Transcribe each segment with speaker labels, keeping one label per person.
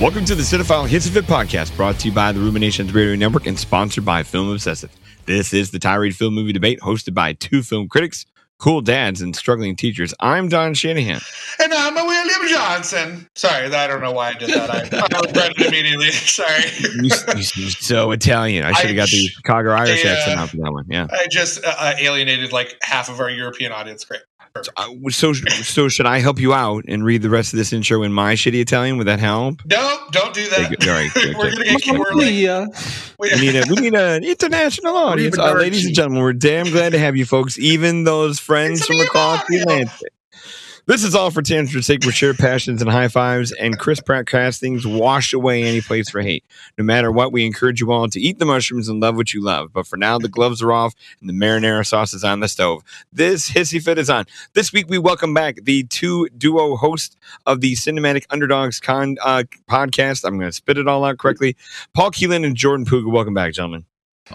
Speaker 1: Welcome to the Cinephile Hissy Fit podcast, brought to you by the Ruminations Radio Network and sponsored by Film Obsessive. This is the tirade film movie debate hosted by two film critics, cool dads, and struggling teachers. I'm Don Shanahan.
Speaker 2: And I'm a William Johnson. Sorry, I don't know why I did that. I, I it immediately. Sorry.
Speaker 1: You, you seem so Italian. I should have got the Chicago Irish
Speaker 2: uh,
Speaker 1: accent out for that one. Yeah.
Speaker 2: I just uh, alienated like half of our European audience. Great.
Speaker 1: So, uh, so, so should I help you out and read the rest of this intro in my shitty Italian? Would that help?
Speaker 2: No, don't do that.
Speaker 1: Okay, all right, good,
Speaker 2: we're gonna get we're
Speaker 1: We need a we need an international audience, uh, ladies and gentlemen. We're damn glad to have you folks, even those friends
Speaker 2: It's
Speaker 1: from across the
Speaker 2: Mario.
Speaker 1: Atlantic. This is all for Tantra's sake. We share passions and high fives, and Chris Pratt castings wash away any place for hate. No matter what, we encourage you all to eat the mushrooms and love what you love. But for now, the gloves are off and the marinara sauce is on the stove. This hissy fit is on. This week, we welcome back the two duo hosts of the Cinematic Underdogs Con uh, podcast. I'm going to spit it all out correctly. Paul Keelan and Jordan Puga. Welcome back, gentlemen.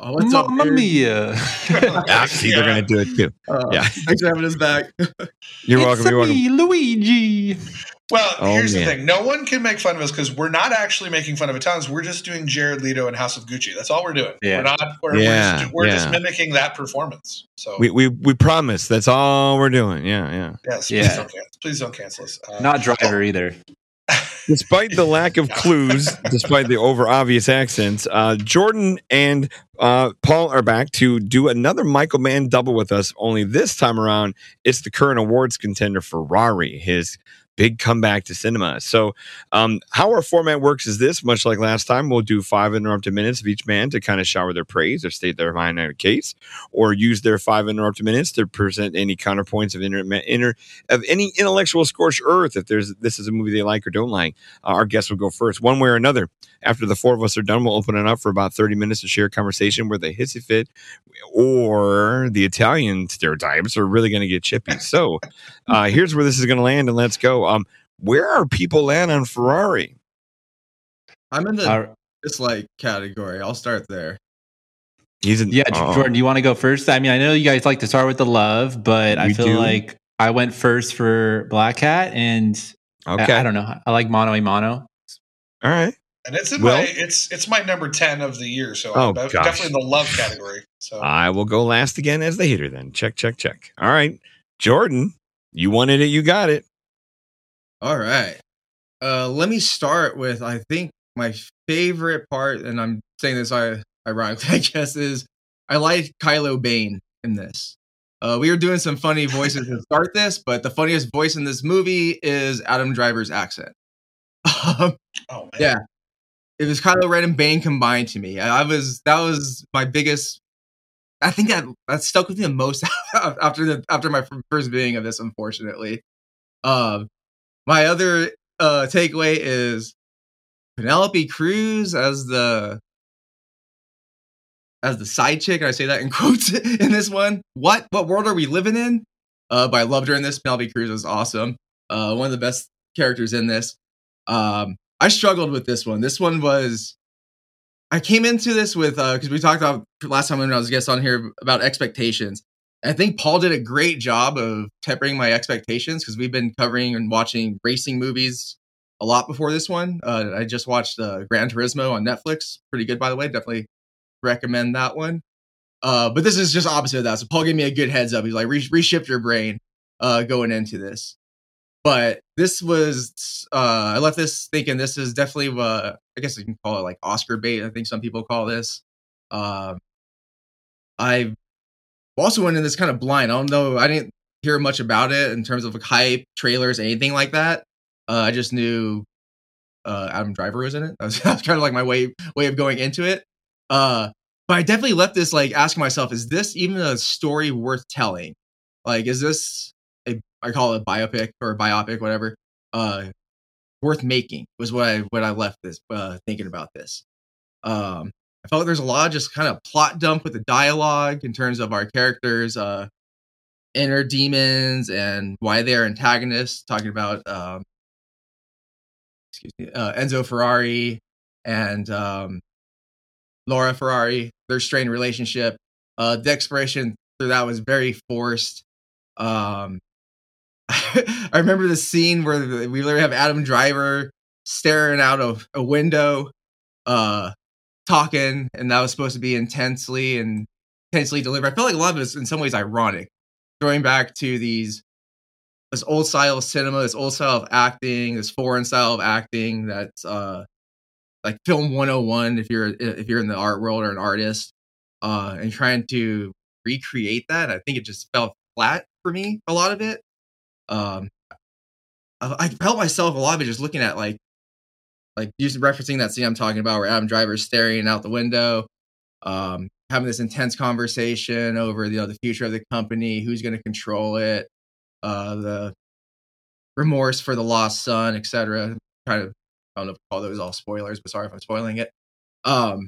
Speaker 3: Oh, what's up,
Speaker 4: Mamma mia.
Speaker 1: Ah, see, they're going to do it too.
Speaker 3: Uh,
Speaker 1: Yeah.
Speaker 3: Thanks for having us back.
Speaker 1: You're
Speaker 4: it's
Speaker 1: welcome. You're welcome.
Speaker 4: me, Luigi.
Speaker 2: Well,
Speaker 1: Oh,
Speaker 2: here's
Speaker 1: man.
Speaker 2: the thing: no one can make fun of us because we're not actually making fun of Italians. We're just doing Jared Leto and House of Gucci. That's all we're doing.
Speaker 4: Yeah.
Speaker 2: We're not. We're,
Speaker 1: Yeah,
Speaker 2: we're, just, we're just mimicking that performance. So
Speaker 1: We, we, we promise. That's all we're doing. Yeah, yeah.
Speaker 2: yes, please
Speaker 4: Yeah.
Speaker 2: don't cancel. Please don't cancel us. Uh,
Speaker 4: Not driver either.
Speaker 1: Despite the lack of clues, despite the over obvious accents, uh, Jordan and uh, Paul are back to do another Michael Mann double with us. Only this time around, it's the current awards contender Ferrari, his big comeback to cinema. So, um, how our format works is this: much like last time, we'll do five interrupted minutes of each man to kind of shower their praise or state their mind on a case, or use their five interrupted minutes to present any counterpoints of inter, inter of any intellectual scorched earth. If there's this is a movie they like or don't like uh, our guests will go first, one way or another. After the four of us are done, we'll open it up for about 30 minutes to share a conversation where the hissy fit or the Italian stereotypes are really going to get chippy. So uh, here's where this is going to land, and let's go. Um, where are people land on Ferrari?
Speaker 3: I'm in the
Speaker 4: Uh,
Speaker 3: dislike category. I'll start there.
Speaker 1: He's in,
Speaker 4: yeah,
Speaker 1: oh,
Speaker 4: Jordan, do you want to go first? I mean, I know you guys like to start with the love, but I feel
Speaker 1: do.
Speaker 4: like I went first for Black Hat, and I-
Speaker 1: Okay,
Speaker 4: I, don't know. I like Mono a Mono.
Speaker 1: all right.
Speaker 2: and it's in
Speaker 1: Will?
Speaker 2: my it's it's my number ten of the year. So
Speaker 1: Oh,
Speaker 2: I'm
Speaker 1: gosh.
Speaker 2: definitely in the love category. So
Speaker 1: I will go last again as the hater. Then check, check, check. All right, Jordan, you wanted it, you got it.
Speaker 3: All right. Uh, let me start with I think my favorite part, and I'm saying this ironically, I guess, is I like Kylo Bane in this. Uh, we were doing some funny voices to start this, but the funniest voice in this movie is Adam Driver's accent. Um,
Speaker 2: oh man.
Speaker 3: Yeah. it was Kylo Ren and Bane combined to me. I I was that was my biggest. I think that that stuck with me the most after the after my first viewing of this. Unfortunately, um, my other uh takeaway is Penelope Cruz as the as the side chick. And I say that in quotes in this one. What what world are we living in? Uh, but I loved her in this. Penelope Cruz was awesome. Uh, one of the best characters in this. Um, I struggled with this one. This one was. I came into this with because we talked about last time when I was a guest on here about expectations. I think Paul did a great job of tempering my expectations because we've been covering and watching racing movies a lot before this one. Uh, I just watched uh, Gran Turismo on Netflix. Pretty good, by the way. Definitely recommend that one. Uh, but this is just opposite of that. So Paul gave me a good heads up. He's like, Re- reshift your brain uh, going into this. But this was, uh, I left this thinking this is definitely, I guess you can call it like Oscar bait. I think some people call this. Um, I also went in this kind of blind. I don't know. I didn't hear much about it in terms of like hype, trailers, anything like that. Uh, I just knew uh, Adam Driver was in it. That was, that was kind of like my way way of going into it. Uh, but I definitely left this like asking myself, is this even a story worth telling? Like, is this a I call it a biopic or a biopic, whatever, uh, worth making? Was what I what I left this uh, thinking about this. Um, I felt like there's a lot of just kind of plot dump with the dialogue in terms of our characters' uh, inner demons and why they're antagonists. Talking about um, excuse me, uh, Enzo Ferrari and um, Laura Ferrari, their strained relationship. Uh, the expiration through that was very forced. Um, I remember the scene where we literally have Adam Driver staring out of a window, uh, talking, and that was supposed to be intensely and intensely delivered. I felt like a lot of it was in some ways ironic, going back to these this old style of cinema, this old style of acting, this foreign style of acting that's uh like film 101 if you're if you're in the art world or an artist uh and trying to recreate that i think it just fell flat for me a lot of it um i, I felt myself a lot of it just looking at like like using referencing that scene i'm talking about where adam driver's staring out the window um having this intense conversation over you know the future of the company who's going to control it uh the remorse for the lost son etc kind of I don't know if all those all spoilers, but sorry if I'm spoiling it. Um,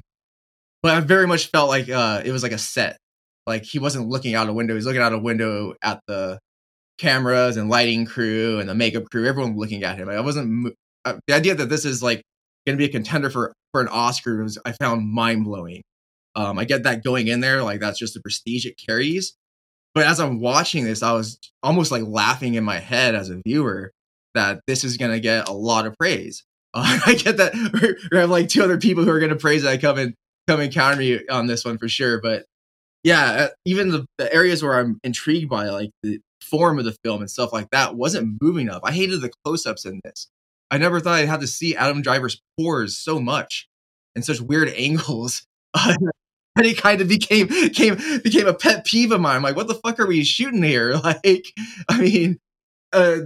Speaker 3: but I very much felt like uh, it was like a set. Like he wasn't looking out a window; he's looking out a window at the cameras and lighting crew and the makeup crew. Everyone looking at him. Like, I wasn't uh, the idea that this is like going to be a contender for for an Oscar was I found mind blowing. Um, I get that going in there, like that's just the prestige it carries. But as I'm watching this, I was almost like laughing in my head as a viewer that this is going to get a lot of praise. Uh, I get that we have like two other people who are going to praise that come and come and counter me on this one for sure. But yeah, uh, even the, the areas where I'm intrigued by like the form of the film and stuff like that wasn't moving up. I hated the close-ups in this. I never thought I'd have to see Adam Driver's pores so much and such weird angles. And it kind of became came became a pet peeve of mine. I'm like, what the fuck are we shooting here? Like, I mean, uh,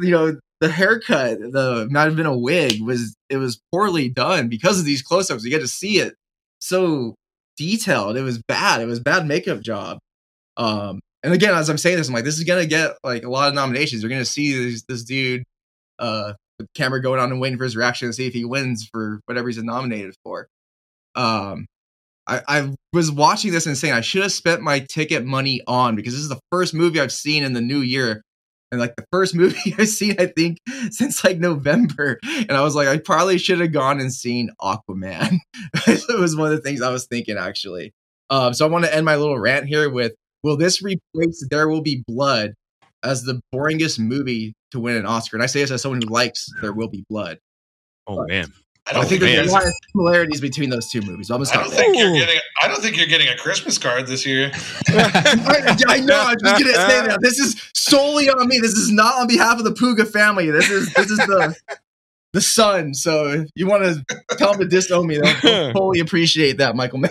Speaker 3: you know, the haircut, the might have been a wig, was it was poorly done because of these close-ups. You get to see it so detailed. It was bad. It was bad makeup job. Um, and again, as I'm saying this, I'm like, this is gonna get like a lot of nominations. You're gonna see this, this dude, uh, with camera going on and waiting for his reaction to see if he wins for whatever he's nominated for. Um, I, I was watching this and saying I should have spent my ticket money on because this is the first movie I've seen in the new year and like the first movie I've seen, I think, since like November. And I was like, I probably should have gone and seen Aquaman. it was one of the things I was thinking actually. Um, so I want to end my little rant here with Will this replace There Will Be Blood as the boringest movie to win an Oscar? And I say this as someone who likes There Will Be Blood.
Speaker 1: Oh but, man.
Speaker 2: I oh, don't
Speaker 3: I think
Speaker 2: think
Speaker 3: there's a lot of similarities between those two movies. I'm gonna
Speaker 2: I don't
Speaker 3: there.
Speaker 2: think you're getting. I don't think you're getting a Christmas card this year.
Speaker 3: I, I know. I'm just gonna say that. This is solely on me. This is not on behalf of the Puga family. This is this is the the son. So if you want to tell him to disown me, they'll fully appreciate that, Michael Mann.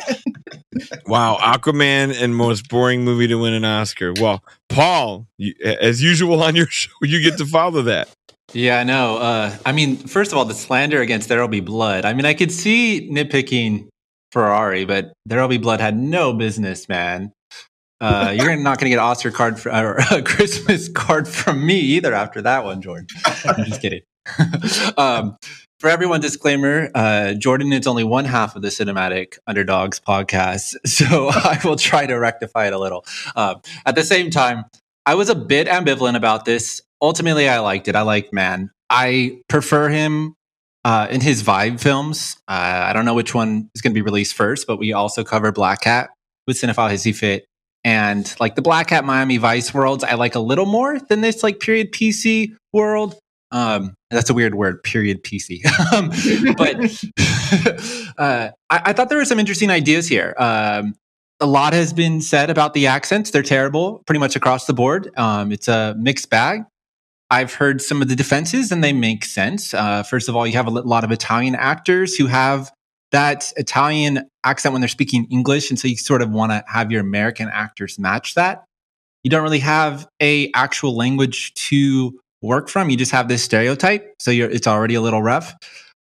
Speaker 1: Wow, Aquaman and most boring movie to win an Oscar. Well, Paul, you, as usual on your show, you get to follow that.
Speaker 4: Yeah, no. Uh, I mean, first of all, the slander against There'll Be Blood. I mean, I could see nitpicking Ferrari, but There'll Be Blood had no business, man. Uh, you're not going to get an Oscar card for, or a Christmas card from me either after that one, Jordan. I'm just kidding. um, for everyone, disclaimer: uh, Jordan is only one half of the Cinematic Underdogs podcast, so I will try to rectify it a little. Uh, at the same time, I was a bit ambivalent about this. Ultimately, I liked it. I like Mann. I prefer him uh, in his vibe films. Uh, I don't know which one is going to be released first, but we also cover Black Hat with Cinephile Hissy Fit. And like the Black Hat Miami Vice worlds, I like a little more than this like period PC world. Um, that's a weird word, period PC. um, but uh, I, I thought there were some interesting ideas here. Um, a lot has been said about the accents. They're terrible pretty much across the board. Um, it's a mixed bag. I've heard some of the defenses and they make sense. Uh, first of all, you have a lot of Italian actors who have that Italian accent when they're speaking English. And so you sort of want to have your American actors match that. You don't really have a actual language to work from. You just have this stereotype. So it's already a little rough.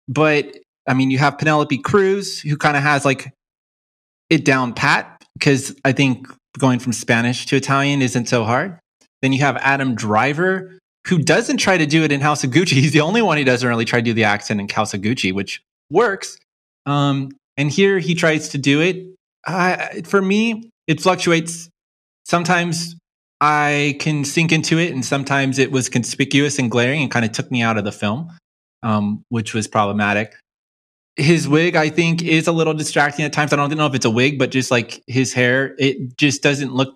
Speaker 4: But I mean, you have Penelope Cruz who kind of has like it down pat because I think going from Spanish to Italian isn't so hard. Then you have Adam Driver, who doesn't try to do it in House of Gucci. He's the only one who doesn't really try to do the accent in House of Gucci, which works. Um, and here he tries to do it. Uh, for me, it fluctuates. Sometimes I can sink into it, and sometimes it was conspicuous and glaring and kind of took me out of the film, um, which was problematic. His wig i think is a little distracting at times. I don't know if it's a wig but just like his hair it just doesn't look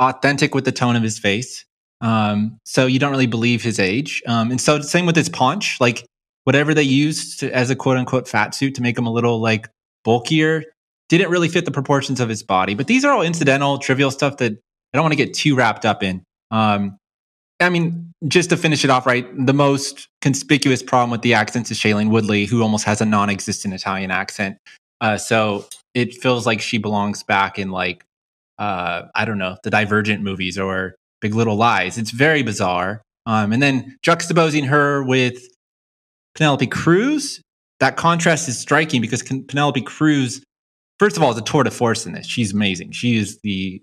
Speaker 4: authentic with the tone of his face. Um, so you don't really believe his age. Um, and so same with his paunch like whatever they used to, as a quote unquote fat suit to make him a little like bulkier didn't really fit the proportions of his body. But these are all incidental, trivial stuff that I don't want to get too wrapped up in. Um, I mean, just to finish it off right, the most conspicuous problem with the accents is Shailene Woodley, who almost has a non existent Italian accent. Uh, so it feels like she belongs back in like, uh, I don't know, the Divergent movies or Big Little Lies. It's very bizarre. Um, and then juxtaposing her with Penelope Cruz, that contrast is striking because Penelope Cruz, first of all, is a tour de force in this. She's amazing. She is the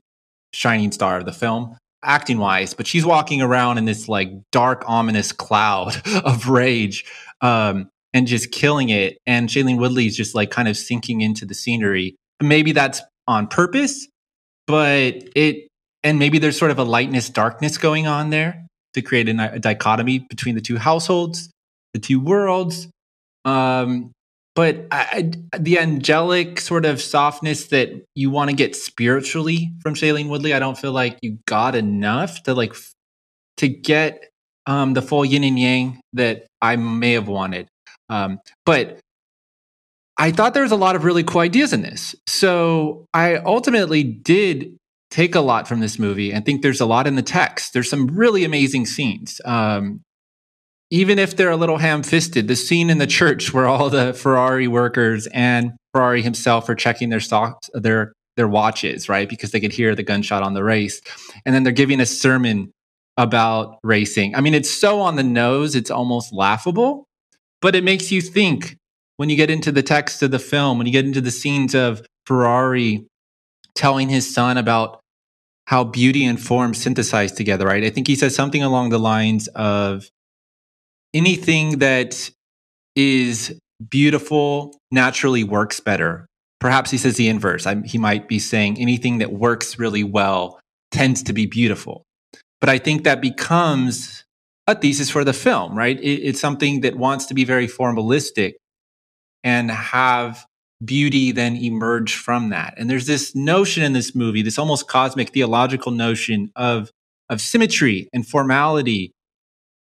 Speaker 4: shining star of the film acting wise, but she's walking around in this like dark, ominous cloud of rage um, and just killing it. And Shailene Woodley is just like kind of sinking into the scenery. Maybe that's on purpose, but it, and maybe there's sort of a lightness, darkness going on there to create a, a dichotomy between the two households, the two worlds. Um, but I, the angelic sort of softness that you want to get spiritually from Shailene Woodley, I don't feel like you got enough to like to get um, the full yin and yang that I may have wanted. Um, but I thought there was a lot of really cool ideas in this. So I ultimately did take a lot from this movie and think there's a lot in the text. There's some really amazing scenes. Um, even if they're a little ham fisted, the scene in the church where all the Ferrari workers and Ferrari himself are checking their stocks, their their watches, right? Because they could hear the gunshot on the race. And then they're giving a sermon about racing. I mean, it's so on the nose, it's almost laughable, but it makes you think when you get into the text of the film, when you get into the scenes of Ferrari telling his son about how beauty and form synthesize together, right? I think he says something along the lines of anything that is beautiful naturally works better. Perhaps he says the inverse. I, he might be saying anything that works really well tends to be beautiful. But I think that becomes a thesis for the film, right? It, it's something that wants to be very formalistic and have beauty then emerge from that. And there's this notion in this movie, this almost cosmic theological notion of, of symmetry and formality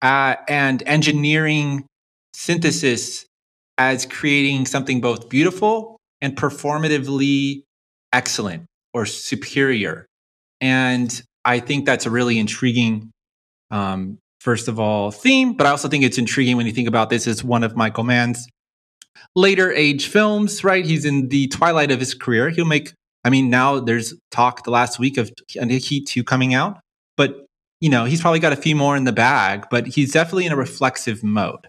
Speaker 4: uh, and engineering synthesis as creating something both beautiful and performatively excellent or superior. And I think that's a really intriguing, um, first of all, theme, but I also think it's intriguing when you think about this as one of Michael Mann's later age films, right? He's in the twilight of his career. He'll make, I mean, now there's talk the last week of Heat 2 coming out, but you know, he's probably got a few more in the bag, but he's definitely in a reflexive mode.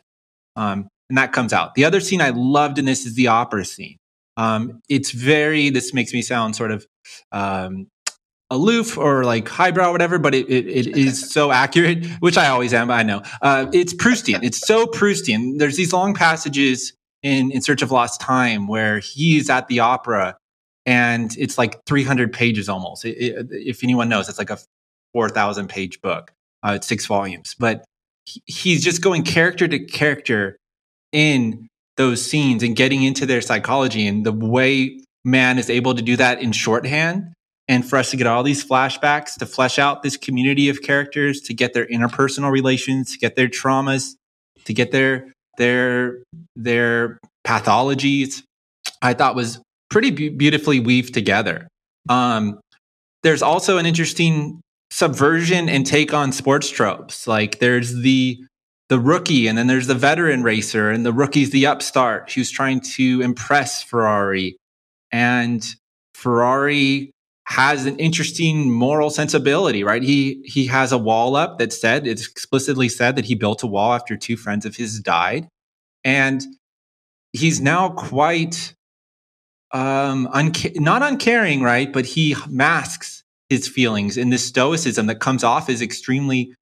Speaker 4: Um, and that comes out. The other scene I loved in this is the opera scene. Um, it's very, this makes me sound sort of um, aloof or like highbrow or whatever, but it, it, it is so accurate, which I always am, I know. Uh, it's Proustian. It's so Proustian. There's these long passages in In Search of Lost Time where he's at the opera and it's like 300 pages almost. It, if anyone knows, it's like a 4,000 page book. Uh, it's six volumes, but he, he's just going character to character in those scenes and getting into their psychology and the way Mann is able to do that in shorthand and for us to get all these flashbacks to flesh out this community of characters to get their interpersonal relations to get their traumas to get their their their pathologies i thought was pretty be- beautifully weaved together um, there's also an interesting subversion and take on sports tropes. Like there's the the rookie and then there's the veteran racer and the rookie's the upstart who's trying to impress Ferrari. And Ferrari has an interesting moral sensibility, right? He he has a wall up that said it's explicitly said that he built a wall after two friends of his died. And he's now quite um unca- not uncaring, right? But he masks his feelings and this stoicism that comes off as extremely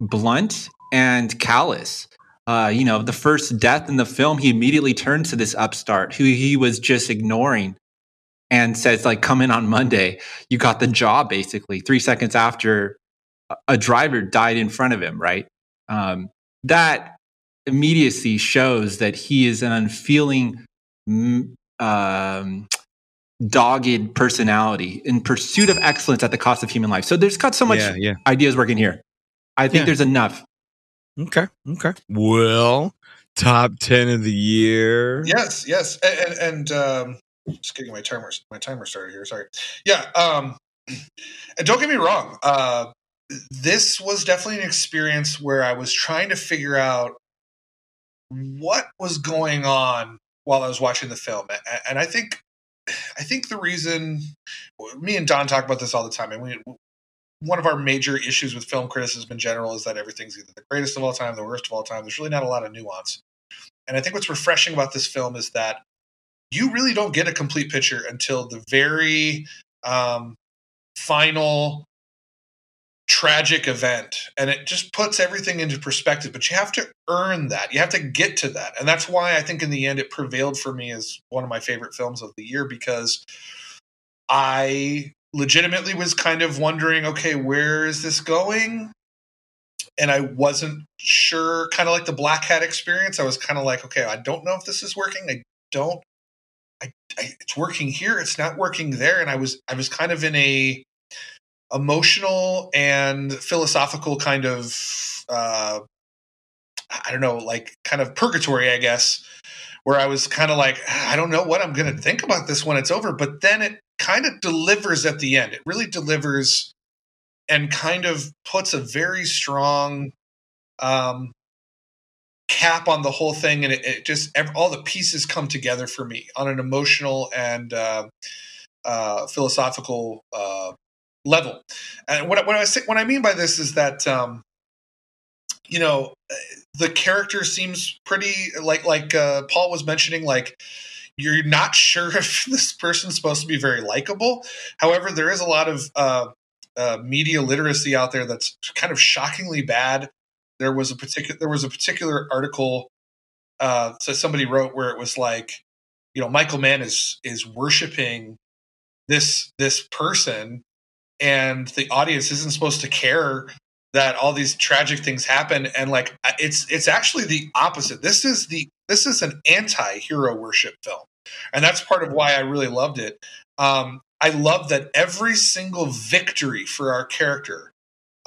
Speaker 4: blunt and callous. Uh, you know, the first death in the film, he immediately turns to this upstart who he was just ignoring and says, like, come in on Monday. You got the job, basically, three seconds after a driver died in front of him, right? Um, that immediacy shows that he is an unfeeling um, dogged personality in pursuit of excellence at the cost of human life. So there's got so much yeah, yeah. ideas working here. I think yeah. there's enough.
Speaker 1: Okay. Okay. Well, top ten of the year.
Speaker 2: Yes, yes, and, and, and um, just getting my timer my timer started here. Sorry. Yeah, um, and don't get me wrong. Uh, this was definitely an experience where I was trying to figure out what was going on while I was watching the film, and I think I think the reason me and Don talk about this all the time, and we one of our major issues with film criticism in general is that everything's either the greatest of all time, the worst of all time. There's really not a lot of nuance. And I think what's refreshing about this film is that you really don't get a complete picture until the very um, final tragic event and it just puts everything into perspective but you have to earn that. You have to get to that and that's why i think in the end it prevailed for me as one of my favorite films of the year because i legitimately was kind of wondering okay where is this going? And i wasn't sure kind of like the black hat experience i was kind of like okay i don't know if this is working i don't I, I it's working here it's not working there and i was i was kind of in a emotional and philosophical kind of uh, I don't know, like kind of purgatory, I guess, where I was kind of like, I don't know what I'm going to think about this when it's over. But then it kind of delivers at the end. It really delivers and kind of puts a very strong um, cap on the whole thing. And it, it just, all the pieces come together for me on an emotional and uh, uh, philosophical uh, level. And what, what I say, what I mean by this is that um, you know the character seems pretty like like uh, Paul was mentioning like you're not sure if this person's supposed to be very likable. However, there is a lot of uh, uh, media literacy out there that's kind of shockingly bad. There was a particular there was a particular article uh, so somebody wrote where it was like, you know, Michael Mann is is worshiping this this person and the audience isn't supposed to care that all these tragic things happen. And like it's it's actually the opposite. This is the this is an anti-hero worship film. And that's part of why i really loved it. Um, i love that every single victory for our character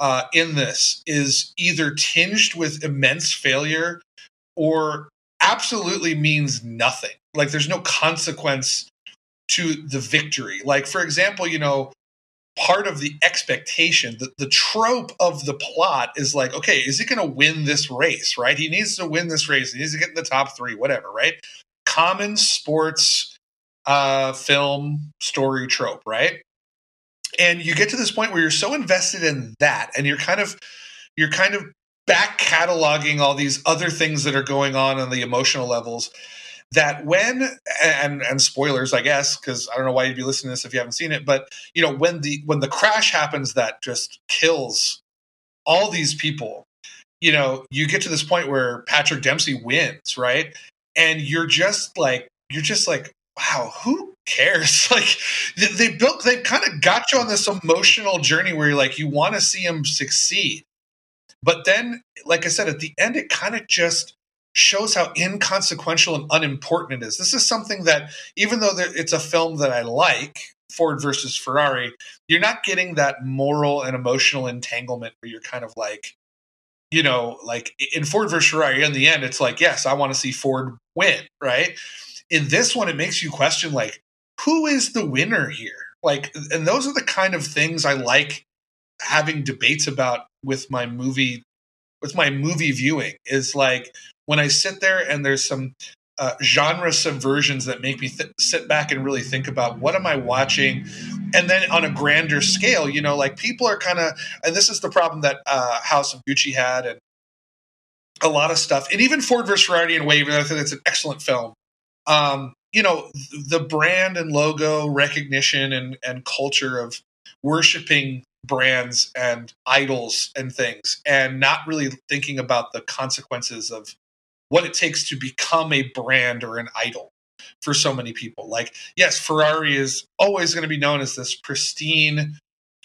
Speaker 2: uh, in this is either tinged with immense failure or absolutely means nothing. Like there's no consequence to the victory. Like for example you know part of the expectation that the trope of the plot is like okay is he going to win this race right? He needs to win this race. He needs to get in the top three whatever right? Common sports uh, film story trope right? And you get to this point where you're so invested in that and you're kind of you're kind of back cataloging all these other things that are going on on the emotional levels that when and and spoilers i guess because i don't know why you'd be listening to this if you haven't seen it but you know when the when the crash happens that just kills all these people you know you get to this point where patrick dempsey wins right? And you're just like you're just like wow who cares? Like they, built they kind of got you on this emotional journey where you're like you want to see him succeed. But then like i said at the end it kind of just shows how inconsequential and unimportant it is. This is something that, even though it's a film that I like, Ford versus Ferrari, you're not getting that moral and emotional entanglement where you're kind of like, you know, like in Ford versus Ferrari, in the end, it's like, yes, I want to see Ford win, right? In this one, it makes you question, like, who is the winner here? Like, and those are the kind of things I like having debates about with my movie with my movie viewing is like when I sit there and there's some uh, genre subversions that make me th- sit back and really think about what am I watching, and then on a grander scale, you know, like people are kind of, and this is the problem that uh, House of Gucci had, and a lot of stuff, and even Ford versus Ferrari and Wave, and I think it's an excellent film. Um, you know, the brand and logo recognition and and culture of worshiping brands and idols and things, and not really thinking about the consequences of what it takes to become a brand or an idol for so many people. Like, yes, Ferrari is always going to be known as this pristine,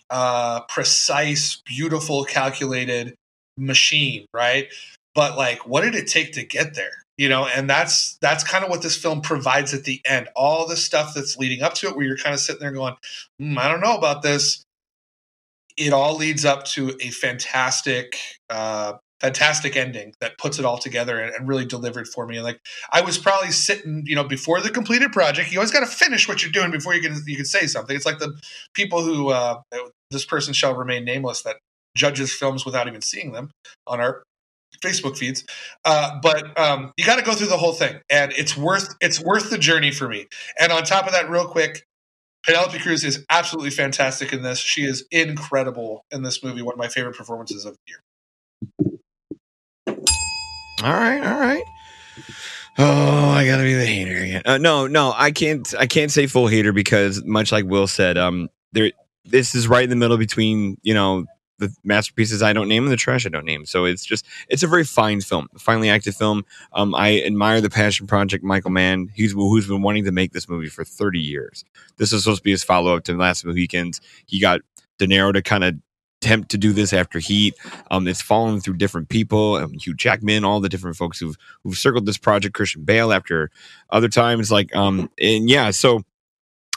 Speaker 2: uh, precise, beautiful, calculated machine, right? But like, what did it take to get there? You know, and that's that's kind of what this film provides at the end. All the stuff that's leading up to it, where you're kind of sitting there going, mm, "I don't know about this." It all leads up to a fantastic uh, fantastic ending that puts it all together and, and really delivered for me. And like I was probably sitting, you know, before the completed project. You always got to finish what you're doing before you can you can say something. It's like the people who uh, this person shall remain nameless that judges films without even seeing them on our Facebook feeds. Uh, but um, you got to go through the whole thing, and it's worth it's worth the journey for me. And on top of that, real quick, Penelope Cruz is absolutely fantastic in this. She is incredible in this movie. One of my favorite performances of the year.
Speaker 1: All right, all right. Oh, I gotta be the hater again. Uh, no, no, I can't. I can't say full hater because, much like Will said, um, there. This is right in the middle between you know the masterpieces I don't name and the trash I don't name. So it's just it's a very fine film, finely acted film. Um, I admire the passion project Michael Mann. He's who's been wanting to make this movie for 30 years. This is supposed to be his follow up to Last Mohicans. He got De Niro to kind of attempt to do this after Heat. Um, it's fallen through different people, um, Hugh Jackman, all the different folks who've who've circled this project. Christian Bale after other times, like um, and yeah, so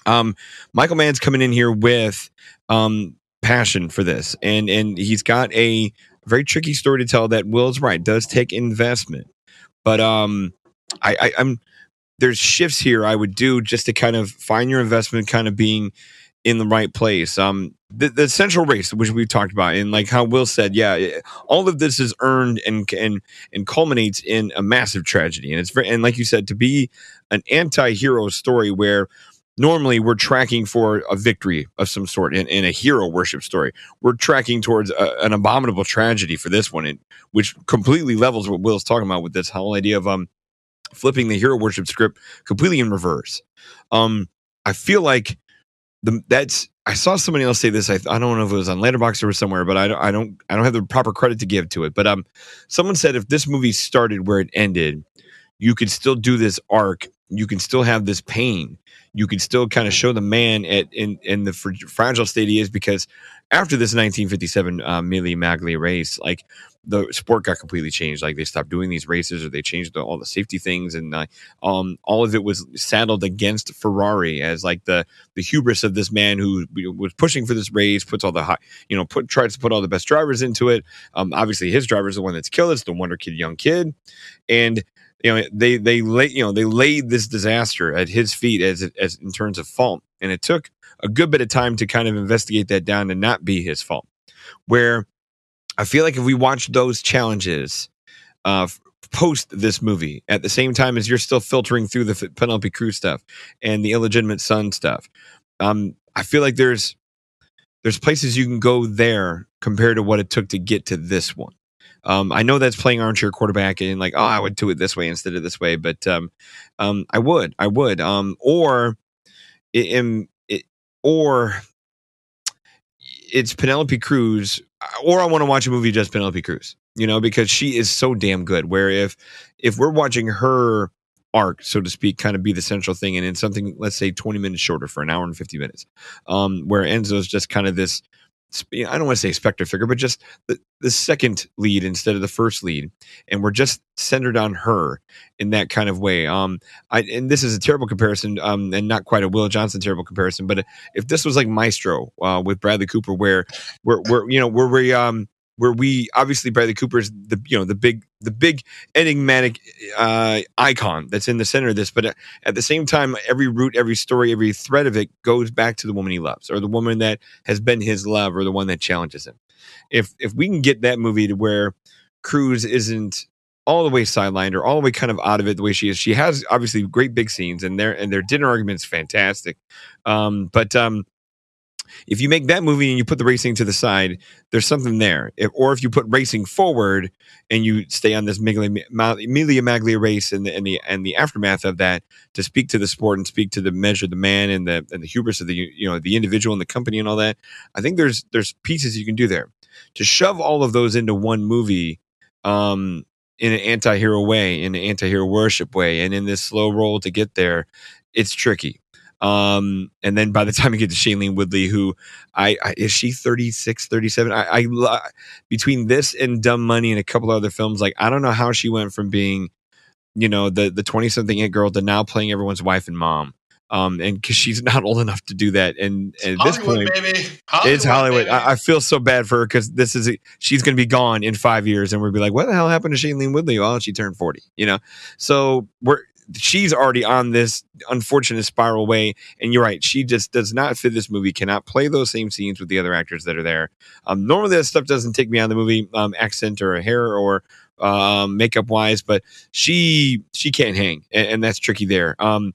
Speaker 1: um, Michael Mann's coming in here with um passion for this, and and he's got a very tricky story to tell. That Will's right does take investment, but um, I, I I'm there's shifts here I would do just to kind of find your investment kind of being in the right place. Um, the, the central race, which we've talked about, and like how Will said, yeah, all of this is earned and and and culminates in a massive tragedy. And it's very and like you said, to be an anti-hero story where normally we're tracking for a victory of some sort in, in a hero worship story. We're tracking towards a, an abominable tragedy for this one, which completely levels what Will's talking about with this whole idea of um flipping the hero worship script completely in reverse. Um, I feel like the that's I saw somebody else say this. I, I don't know if it was on Letterboxd or somewhere, but I don't I don't I don't have the proper credit to give to it. But um, someone said if this movie started where it ended, you could still do this arc. You can still have this pain you could still kind of show the man at in in the fr- fragile state he is because after this 1957 uh, Mille Miglia race, like the sport got completely changed. Like they stopped doing these races, or they changed the, all the safety things, and uh, um, all of it was saddled against Ferrari as like the the hubris of this man who was pushing for this race, puts all the high, you know, put tries to put all the best drivers into it. Um, obviously, his driver is the one that's killed. It's the wonder kid, young kid, and you know they they lay you know they laid this disaster at his feet as as in terms of fault and it took a good bit of time to kind of investigate that down and not be his fault where i feel like if we watch those challenges uh post this movie at the same time as you're still filtering through the penelope cruz stuff and the illegitimate son stuff um i feel like there's there's places you can go there compared to what it took to get to this one. Um, I know that's playing armchair quarterback and like, oh, I would do it this way instead of this way, but um, um, I would, I would, um, or it, it, or it's Penelope Cruz, or I want to watch a movie just Penelope Cruz, you know, because she is so damn good. Where if if we're watching her arc, so to speak, kind of be the central thing, and in something, let's say, twenty minutes shorter for an hour and fifty minutes, um, where Enzo's just kind of this I don't want to say specter figure, but just the, the second lead instead of the first lead, and we're just centered on her in that kind of way. Um, I and this is a terrible comparison, um, and not quite a Will Johnson terrible comparison, but if this was like Maestro uh, with Bradley Cooper, where we're, we're you know where we um where we obviously Bradley Cooper's the you know the big the big enigmatic uh, icon that's in the center of this, but at the same time, every root, every story, every thread of it goes back to the woman he loves, or the woman that has been his love, or the one that challenges him. If if we can get that movie to where Cruz isn't all the way sidelined or all the way kind of out of it the way she is, she has obviously great big scenes, and their and their dinner argument's fantastic. Um, but um, if you make that movie and you put the racing to the side, there's something there. If, or if you put racing forward and you stay on this Miglia, Maglia race and the, and the and the aftermath of that to speak to the sport and speak to the measure, the man and the and the hubris of the you know the individual and the company and all that, I think there's there's pieces you can do there. To shove all of those into one movie, um, in an anti-hero way, in an anti-hero worship way, and in this slow roll to get there, it's tricky. Um, and then by the time you get to Shailene Woodley, who I, I is she 36, 37? I, I between this and Dumb Money and a couple other films, like I don't know how she went from being, you know, the the 20 something hit girl to now playing everyone's wife and mom. um, and because she's not old enough to do that. And, and at this point,
Speaker 2: baby.
Speaker 1: it's Hollywood. I, I feel so bad for her because this is she's going to be gone in five years, and we'll be like, "What the hell happened to Shailene Woodley?" Well, she turned forty. You know, so we're she's already on this unfortunate spiral way. And you're right, she just does not fit this movie. Cannot play those same scenes with the other actors that are there. Um, normally, that stuff doesn't take me of the movie, um, accent or hair or um, makeup wise, but she she can't hang, and, and that's tricky there. Um,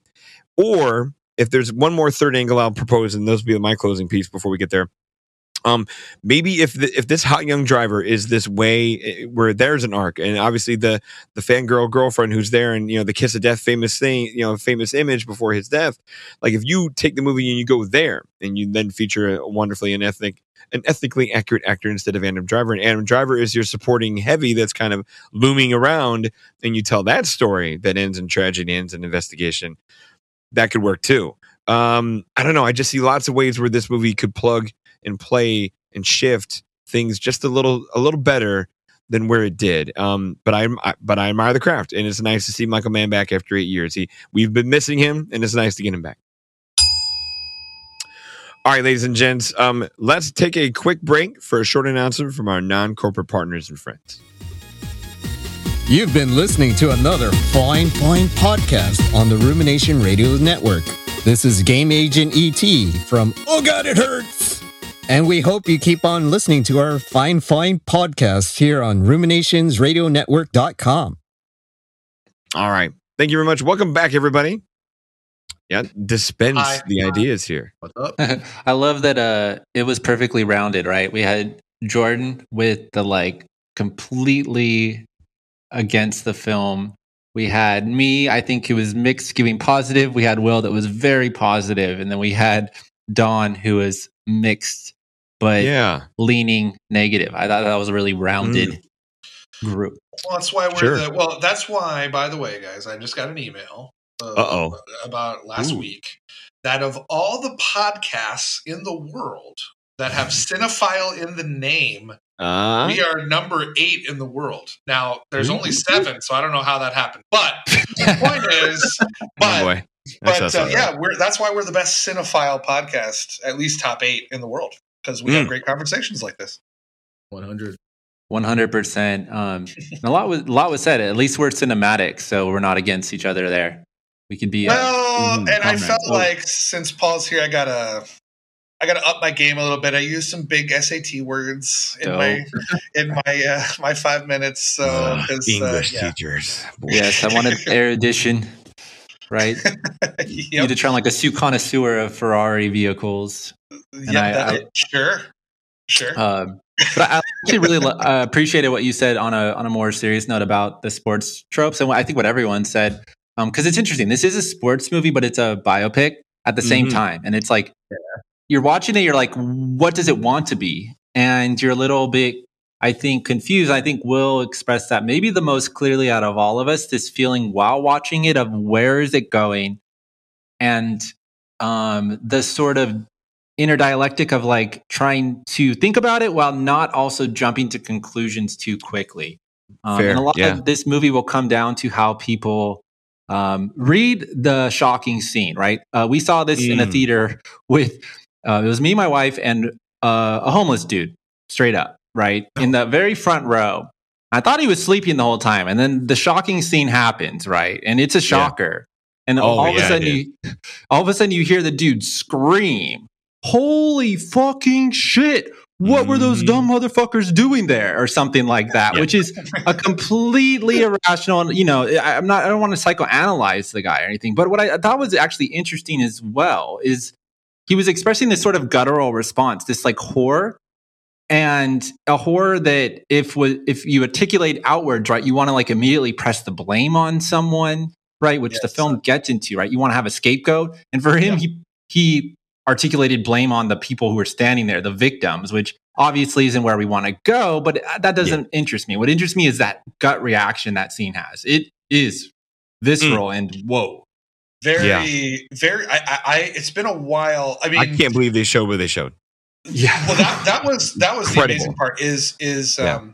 Speaker 1: or if there's one more third angle I'll propose, and those will be my closing piece before we get there. Um, maybe if the, if this hot young driver is this way eh, where there's an arc, and obviously the the fangirl girlfriend who's there, and you know the kiss of death famous thing, you know famous image before his death. Like if you take the movie and you go there, and you then feature a wonderfully an ethnic an ethnically accurate actor instead of Adam Driver, and Adam Driver is your supporting heavy that's kind of looming around, and you tell that story that ends in tragedy, ends in investigation. That could work too. Um, I don't know. I just see lots of ways where this movie could plug and play and shift things just a little a little better than where it did. Um, but I, I but I admire the craft, and it's nice to see Michael Mann back after eight years. He we've been missing him, and it's nice to get him back. All right, ladies and gents, um, let's take a quick break for a short announcement from our non-corporate partners and friends.
Speaker 5: You've been listening to another fine, fine podcast on the Rumination Radio Network. This is Game Agent ET from Oh God, it hurts! And we hope you keep on listening to our fine, fine podcast here on ruminationsradionetwork.com.
Speaker 1: All right, thank you very much. Welcome back, everybody. Yeah, dispense
Speaker 2: Hi.
Speaker 1: the ideas here.
Speaker 3: What's up?
Speaker 4: I love that uh it was perfectly rounded, right? We had Jordan with the like completely against the film. We had me, I think it was mixed giving positive. We had Will that was very positive, and then we had Don who is mixed but
Speaker 1: Yeah,
Speaker 4: leaning negative. I thought that was a really rounded group.
Speaker 2: Well, that's why we're
Speaker 1: Sure.
Speaker 2: the. Well, that's why. By the way, guys, I just got an email. Uh,
Speaker 1: Uh-oh.
Speaker 2: About last
Speaker 1: Ooh.
Speaker 2: week, that of all the podcasts in the world that have cinephile in the name,
Speaker 1: uh,
Speaker 2: we are number eight in the world. Now, there's only seven, so I don't know how that happened. But the point is,
Speaker 1: oh
Speaker 2: but
Speaker 1: boy, That's
Speaker 2: but uh,
Speaker 1: all right.
Speaker 2: yeah, we're that's why we're the best cinephile podcast, at least top eight in the world, because we have
Speaker 1: Mm.
Speaker 2: great conversations like this.
Speaker 3: 100.
Speaker 4: One hundred percent. Um, a lot was a lot was said. At least we're cinematic, so we're not against each other there. We could be. Uh,
Speaker 2: Well,
Speaker 1: mhm,
Speaker 2: and I felt
Speaker 4: Oh.
Speaker 2: like since Paul's here, I gotta, I gotta up my game a little bit. I used some big SAT words in my in my uh, my five minutes. So
Speaker 1: Ugh,
Speaker 2: 'cause, uh,
Speaker 1: English
Speaker 2: yeah.
Speaker 1: teachers. Boy.
Speaker 4: yes, I wanted erudition. Right, you
Speaker 2: yep.
Speaker 4: need to turn like a connoisseur of Ferrari vehicles.
Speaker 2: Yeah,
Speaker 4: I-
Speaker 2: that-
Speaker 4: I-
Speaker 2: sure, sure.
Speaker 4: Um, but I actually really lo- uh, appreciated what you said on a on a more serious note about the sports tropes and what I think what everyone said because it's interesting. This is a sports movie, but it's a biopic at the same
Speaker 1: Mhm.
Speaker 4: time, and it's like you're watching it. You're like, what does it want to be? And you're a little bit, I think, confused. I think Will express that maybe the most clearly out of all of us. This feeling while watching it of where is it going, and um, the sort of inner dialectic of like trying to think about it while not also jumping to conclusions too quickly. Um,
Speaker 1: Fair,
Speaker 4: and a lot
Speaker 1: yeah.
Speaker 4: of this movie will come down to how people um, read the shocking scene, right? Uh, we saw this in a
Speaker 1: Mm.
Speaker 4: theater with, uh, it was me, my wife, and uh, a homeless dude, straight up, right? In the very front row. I thought he was sleeping the whole time. And then the shocking scene happens, right? And it's a shocker. And
Speaker 1: Oh,
Speaker 4: all of
Speaker 1: yeah,
Speaker 4: a sudden, you, all of a sudden, you hear the dude scream, "Holy fucking shit! What were those dumb mm-hmm. motherfuckers doing there?" or something like that,
Speaker 1: Yeah.
Speaker 4: which is a completely irrational. You know, I, I'm not. I don't want to psychoanalyze the guy or anything, but what I, I thought was actually interesting as well is he was expressing this sort of guttural response, this like horror. And a horror that if if you articulate outwards, right, you want to like immediately press the blame on someone, right? Which the film gets into, right? You want to have a scapegoat, and for him, he he articulated blame on the people who are standing there, the victims, which obviously isn't where we want to go. But uh, that doesn't interest me. What interests me is that gut reaction that scene has. It is visceral and whoa.
Speaker 2: very, very. I, I, I, it's been a while. I mean,
Speaker 1: I can't believe they showed what they showed.
Speaker 4: Yeah.
Speaker 2: well that that was that was the amazing part is is
Speaker 1: Yeah.
Speaker 2: um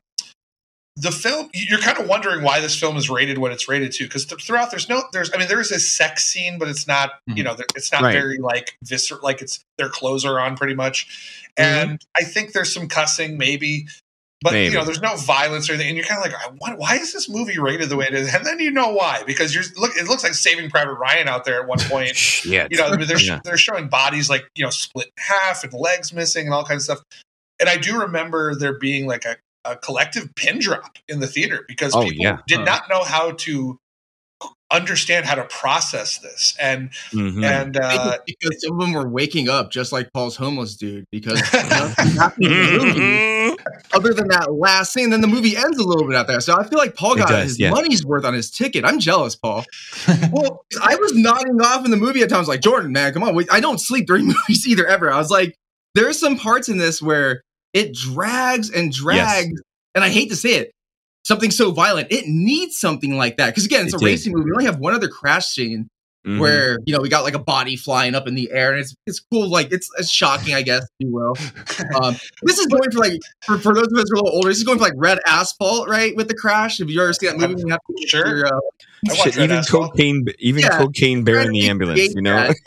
Speaker 2: the film you're kind of wondering why this film is rated what it's rated to because th- throughout there's no there's i mean there is a sex scene but it's not you
Speaker 4: Mhm.
Speaker 2: know it's not
Speaker 1: Right.
Speaker 2: very like visceral like it's their clothes are on pretty much
Speaker 1: Mm-hmm.
Speaker 2: and i think there's some cussing maybe but
Speaker 1: Maybe.
Speaker 2: you know there's no violence or anything and you're kind of like I why is this movie rated the way it is and then you know why because you're look it looks like saving private ryan out there at one point
Speaker 1: yeah,
Speaker 2: you know, they're
Speaker 1: Yeah.
Speaker 2: they're showing bodies like you know split in half and legs missing and all kinds of stuff. And I do remember there being like a, a collective pin drop in the theater because
Speaker 1: Oh,
Speaker 2: people
Speaker 1: yeah.
Speaker 2: did
Speaker 3: Huh.
Speaker 2: not know how to understand how to process this. And
Speaker 1: Mhm.
Speaker 2: and uh,
Speaker 3: because some of them were waking up just like Paul's homeless dude. Because nothing happened in the movie other than that last scene, then the movie ends a little bit out there. So I feel like Paul got
Speaker 1: does,
Speaker 3: his
Speaker 1: yeah.
Speaker 3: money's worth on his ticket. I'm jealous, Paul. Well, I was nodding off in the movie at times, like Jordan, man, come on. I don't sleep during movies either, ever. I was like, there's some parts in this where it drags and drags, and I hate to say it, something so violent. It needs something like that because again, it's
Speaker 1: It
Speaker 3: a
Speaker 1: did.
Speaker 3: racing movie. We only have one other crash scene
Speaker 1: Mhm.
Speaker 3: where you know we got like a body flying up in the air, and it's it's cool. Like it's, it's shocking, I guess, if you will. Um, this is going for like for, for those of us who are a little older. This is going for like red asphalt, right? With the crash. If you ever see that movie, you have to
Speaker 2: Sure.
Speaker 3: your, uh,
Speaker 1: Shit, even
Speaker 2: Asphalt.
Speaker 1: cocaine, even
Speaker 3: Yeah.
Speaker 1: cocaine bear in the ambulance. You know.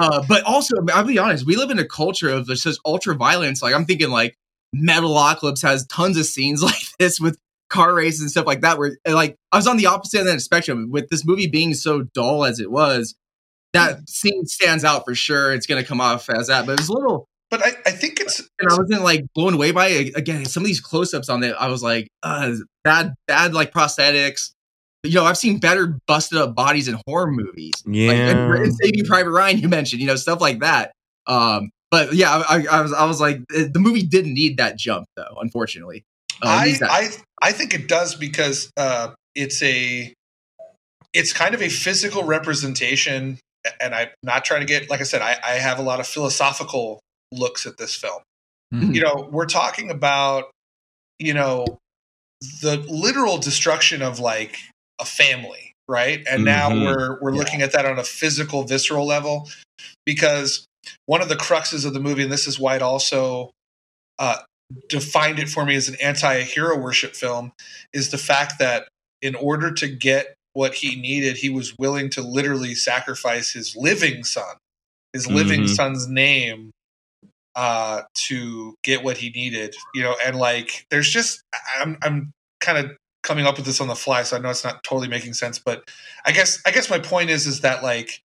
Speaker 3: Uh, but also, I'll be honest, we live in a culture of such ultra violence. Like I'm thinking, like Metalocalypse has tons of scenes like this with car races and stuff like that. Where like I was on the opposite end of the spectrum with this movie being so dull as it was. That scene stands out for sure. It's gonna come off as that, but it's a little.
Speaker 2: but I, I think it's
Speaker 3: And I wasn't like blown away by it. Again, some of these close-ups on it, I was like, uh, bad, bad like prosthetics. You know, I've seen better busted up bodies in horror movies. Like, and,
Speaker 1: Yeah.
Speaker 3: and Saving Private Ryan, you mentioned, you know, stuff like that. Um, but yeah, I, I, I was, I was like, eh, the movie didn't need that jump, though. Unfortunately, Uh,
Speaker 2: I, I I think it does because uh, it's a it's kind of a physical representation, and I'm not trying to get like I said, I, I have a lot of philosophical looks at this film.
Speaker 4: Mhm.
Speaker 2: You know, we're talking about you know the literal destruction of like a family, right? And now
Speaker 1: Mhm.
Speaker 2: we're we're looking at that on a physical, visceral level because one of the cruxes of the movie, and this is why it also uh, defined it for me as an anti-hero worship film, is the fact that in order to get what he needed, he was willing to literally sacrifice his living son, his living
Speaker 1: Mhm.
Speaker 2: son's name, uh, to get what he needed. You know, and like, there's just I'm I'm kind of coming up with this on the fly, so I know it's not totally making sense, but I guess I guess my point is is that like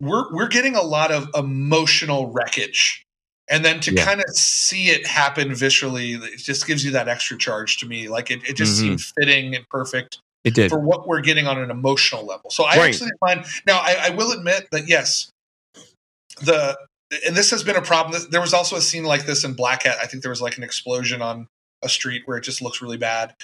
Speaker 2: we're we're getting a lot of emotional wreckage and then to
Speaker 1: Yeah.
Speaker 2: kind of see it happen viscerally it just gives you that extra charge to me like it, it just
Speaker 1: Mhm.
Speaker 2: seemed fitting and perfect
Speaker 1: it did.
Speaker 2: for what we're getting on an emotional level so i
Speaker 1: Right.
Speaker 2: actually find now I, I will admit that yes the and this has been a problem there was also a scene like this in black hat i think there was like an explosion on a street where it just looks really bad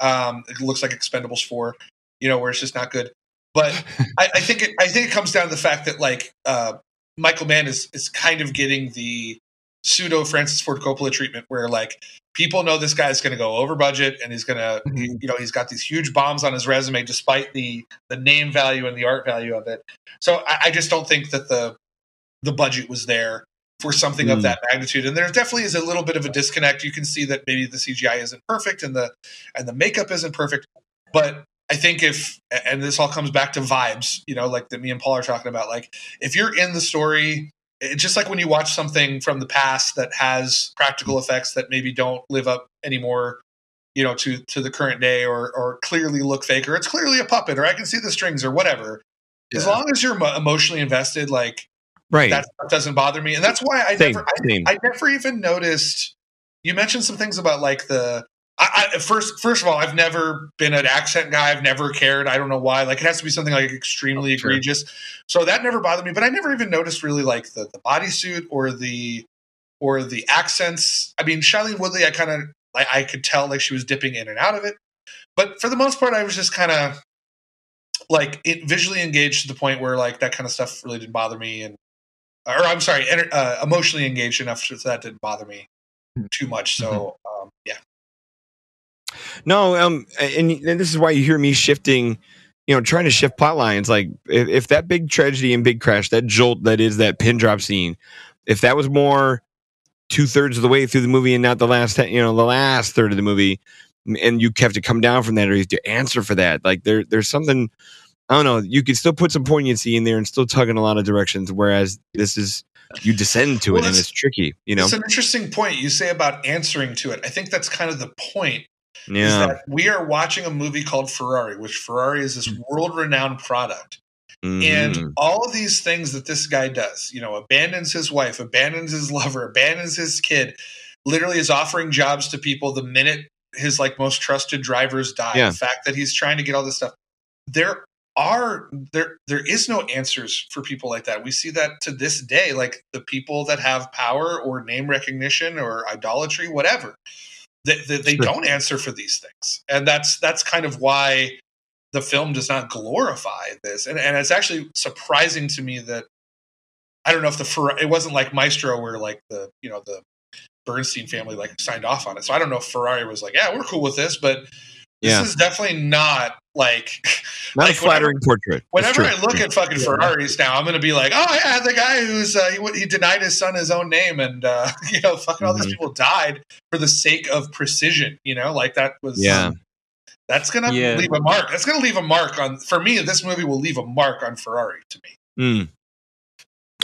Speaker 2: um it looks like expendables 4 you know where it's just not good but I, I think it I think it comes down to the fact that like uh, Michael Mann is is kind of getting the pseudo Francis Ford Coppola treatment where like people know this guy's going to go over budget and he's going to
Speaker 3: Mhm.
Speaker 2: you know he's got these huge bombs on his resume despite the the name value and the art value of it. So I, I just don't think that the the budget was there for something
Speaker 1: Mm.
Speaker 2: of that magnitude and there definitely is a little bit of a disconnect you can see that maybe the cgi isn't perfect and the and the makeup isn't perfect but i think if and this all comes back to vibes you know like that me and paul are talking about like if you're in the story it's just like when you watch something from the past that has practical effects that maybe don't live up anymore you know to to the current day or or clearly look fake or it's clearly a puppet or i can see the strings or whatever as long as you're mo- emotionally invested like
Speaker 1: Right.
Speaker 2: that stuff doesn't bother me and that's why i
Speaker 1: Same,
Speaker 2: never I. I never even noticed you mentioned some things about like the I, I first first of all i've never been an accent guy. I've never cared. I don't know why. Like it has to be something like extremely
Speaker 3: Oh, sure.
Speaker 2: egregious. So that never bothered me but i never even noticed really like the, the bodysuit or the or the accents. I mean shailene woodley i kind of like i could tell like she was dipping in and out of it. But for the most part i was just kind of like it visually engaged to the point where like that kind of stuff really didn't bother me and or I'm sorry, uh, emotionally engaged enough so that didn't bother me too much. So um, yeah,
Speaker 1: No, um, and, and this is why you hear me shifting, you know, trying to shift plot lines. Like if, if that big tragedy and big crash, that jolt that is that pin drop scene, if that was more two thirds of the way through the movie and not the last, you know, the last third of the movie, and you have to come down from that or you have to answer for that. Like there, there's something. I don't know. You could still put some poignancy in there and still tug in a lot of directions. Whereas this is you descend to
Speaker 2: Well,
Speaker 1: it and
Speaker 2: it's-
Speaker 1: it's tricky. You know.
Speaker 2: It's an interesting point you say about answering to it. I think that's kind of the point. Is
Speaker 1: Yeah.
Speaker 2: that we are watching a movie called Ferrari, which Ferrari is this world renowned product.
Speaker 1: Mhm.
Speaker 2: And all of these things that this guy does, you know, abandons his wife, abandons his lover, abandons his kid, literally is offering jobs to people the minute his like most trusted drivers die.
Speaker 1: Yeah.
Speaker 2: The fact that he's trying to get all this stuff. There are there there is no answers for people like that. We see that to this day, like the people that have power or name recognition or idolatry, whatever. They, they, they
Speaker 1: Sure.
Speaker 2: don't answer for these things. And that's that's kind of why the film does not glorify this, and and it's actually surprising to me that I don't know if the it wasn't like Maestro where like the you know the Bernstein family like signed off on it. So I don't know if Ferrari was like, yeah, we're cool with this, but this is definitely not like
Speaker 1: Not
Speaker 2: like,
Speaker 1: a flattering portrait.
Speaker 2: Whenever. I look at fucking Ferraris now, I'm going to be like, oh yeah, the guy who's uh, he, he denied his son his own name, and uh, you know, fucking all these
Speaker 1: Mhm.
Speaker 2: people died for the sake of precision. You know, like that was
Speaker 1: Yeah.
Speaker 2: That's gonna
Speaker 4: Yeah.
Speaker 2: leave a mark. That's gonna leave a mark on for me. This movie will leave a mark on Ferrari to me.
Speaker 1: Mm.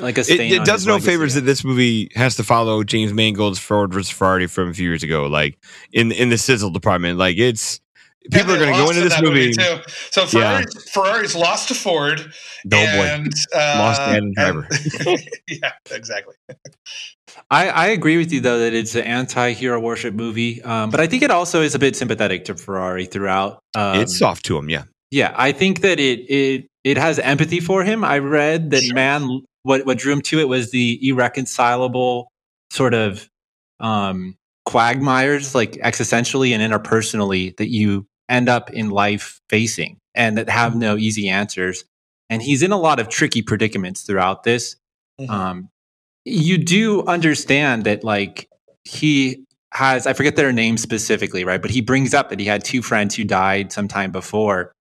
Speaker 4: Like a
Speaker 1: It,
Speaker 4: stain
Speaker 1: it
Speaker 4: on
Speaker 1: does no
Speaker 4: legacy.
Speaker 1: favors that this movie has to follow James Mangold's Ford vs Ferrari from a few years ago, like in in the sizzle department. Like it's people are going to go into this
Speaker 2: that
Speaker 1: movie.
Speaker 2: too. So Ferrari's, Ferrari's lost to Ford.
Speaker 1: Boy,
Speaker 2: and, uh,
Speaker 1: Lost dad and driver.
Speaker 2: yeah, exactly.
Speaker 4: I, I agree with you though that it's an anti-hero worship movie, um, but I think it also is a bit sympathetic to Ferrari throughout. Um,
Speaker 1: it's soft to him. Yeah,
Speaker 4: Yeah, I think that it it it has empathy for him. I read that
Speaker 2: Sure.
Speaker 4: Mann what what drew him to it was the irreconcilable sort of um quagmires like existentially and interpersonally that you end up in life facing and that have no easy answers. And he's in a lot of tricky predicaments throughout this.
Speaker 2: Mhm.
Speaker 4: Um you do understand that like he has I forget their names specifically, right? But he brings up that he had two friends who died sometime before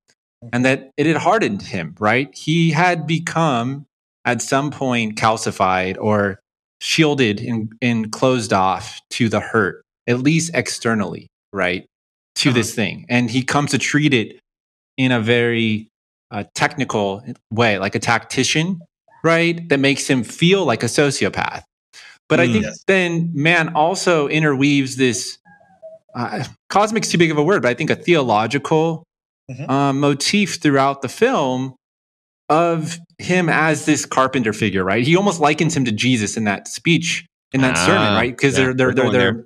Speaker 4: and that it had hardened him, right? He had become at some point calcified or shielded and, and closed off to the hurt, at least externally, right? To
Speaker 2: Uh-huh.
Speaker 4: this thing. And he comes to treat it in a very uh, technical way, like a tactician, right? That makes him feel like a sociopath. But I
Speaker 1: Mm.
Speaker 4: think
Speaker 2: Yes.
Speaker 4: then Mann also interweaves this uh, cosmic's too big of a word, but I think a theological
Speaker 2: Mhm.
Speaker 4: um, motif throughout the film of him as this carpenter figure, right? He almost likens him to Jesus in that speech, in that
Speaker 1: Ah,
Speaker 4: sermon, right? Because
Speaker 1: yeah,
Speaker 4: they're they're they're, they're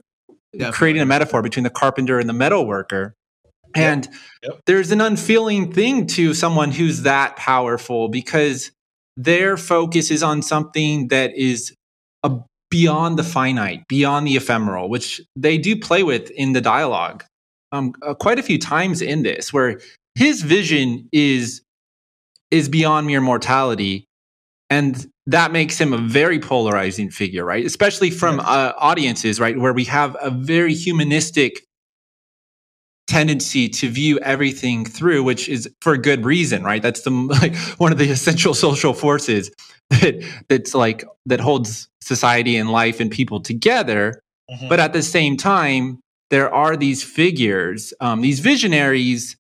Speaker 3: Definitely.
Speaker 4: creating a metaphor between the carpenter and the metal worker. And
Speaker 2: Yep.
Speaker 4: there's an unfeeling thing to someone who's that powerful because their focus is on something that is a, beyond the finite, beyond the ephemeral, which they do play with in the dialogue um, uh, quite a few times in this, where his vision is is beyond mere mortality, and that makes him a very polarizing figure, right? Especially from
Speaker 2: Yes.
Speaker 4: uh, audiences, right, where we have a very humanistic tendency to view everything through, which is for a good reason, right? That's the like one of the essential social forces that that's like that holds society and life and people together.
Speaker 2: Mhm.
Speaker 4: But at the same time, there are these figures, um, these visionaries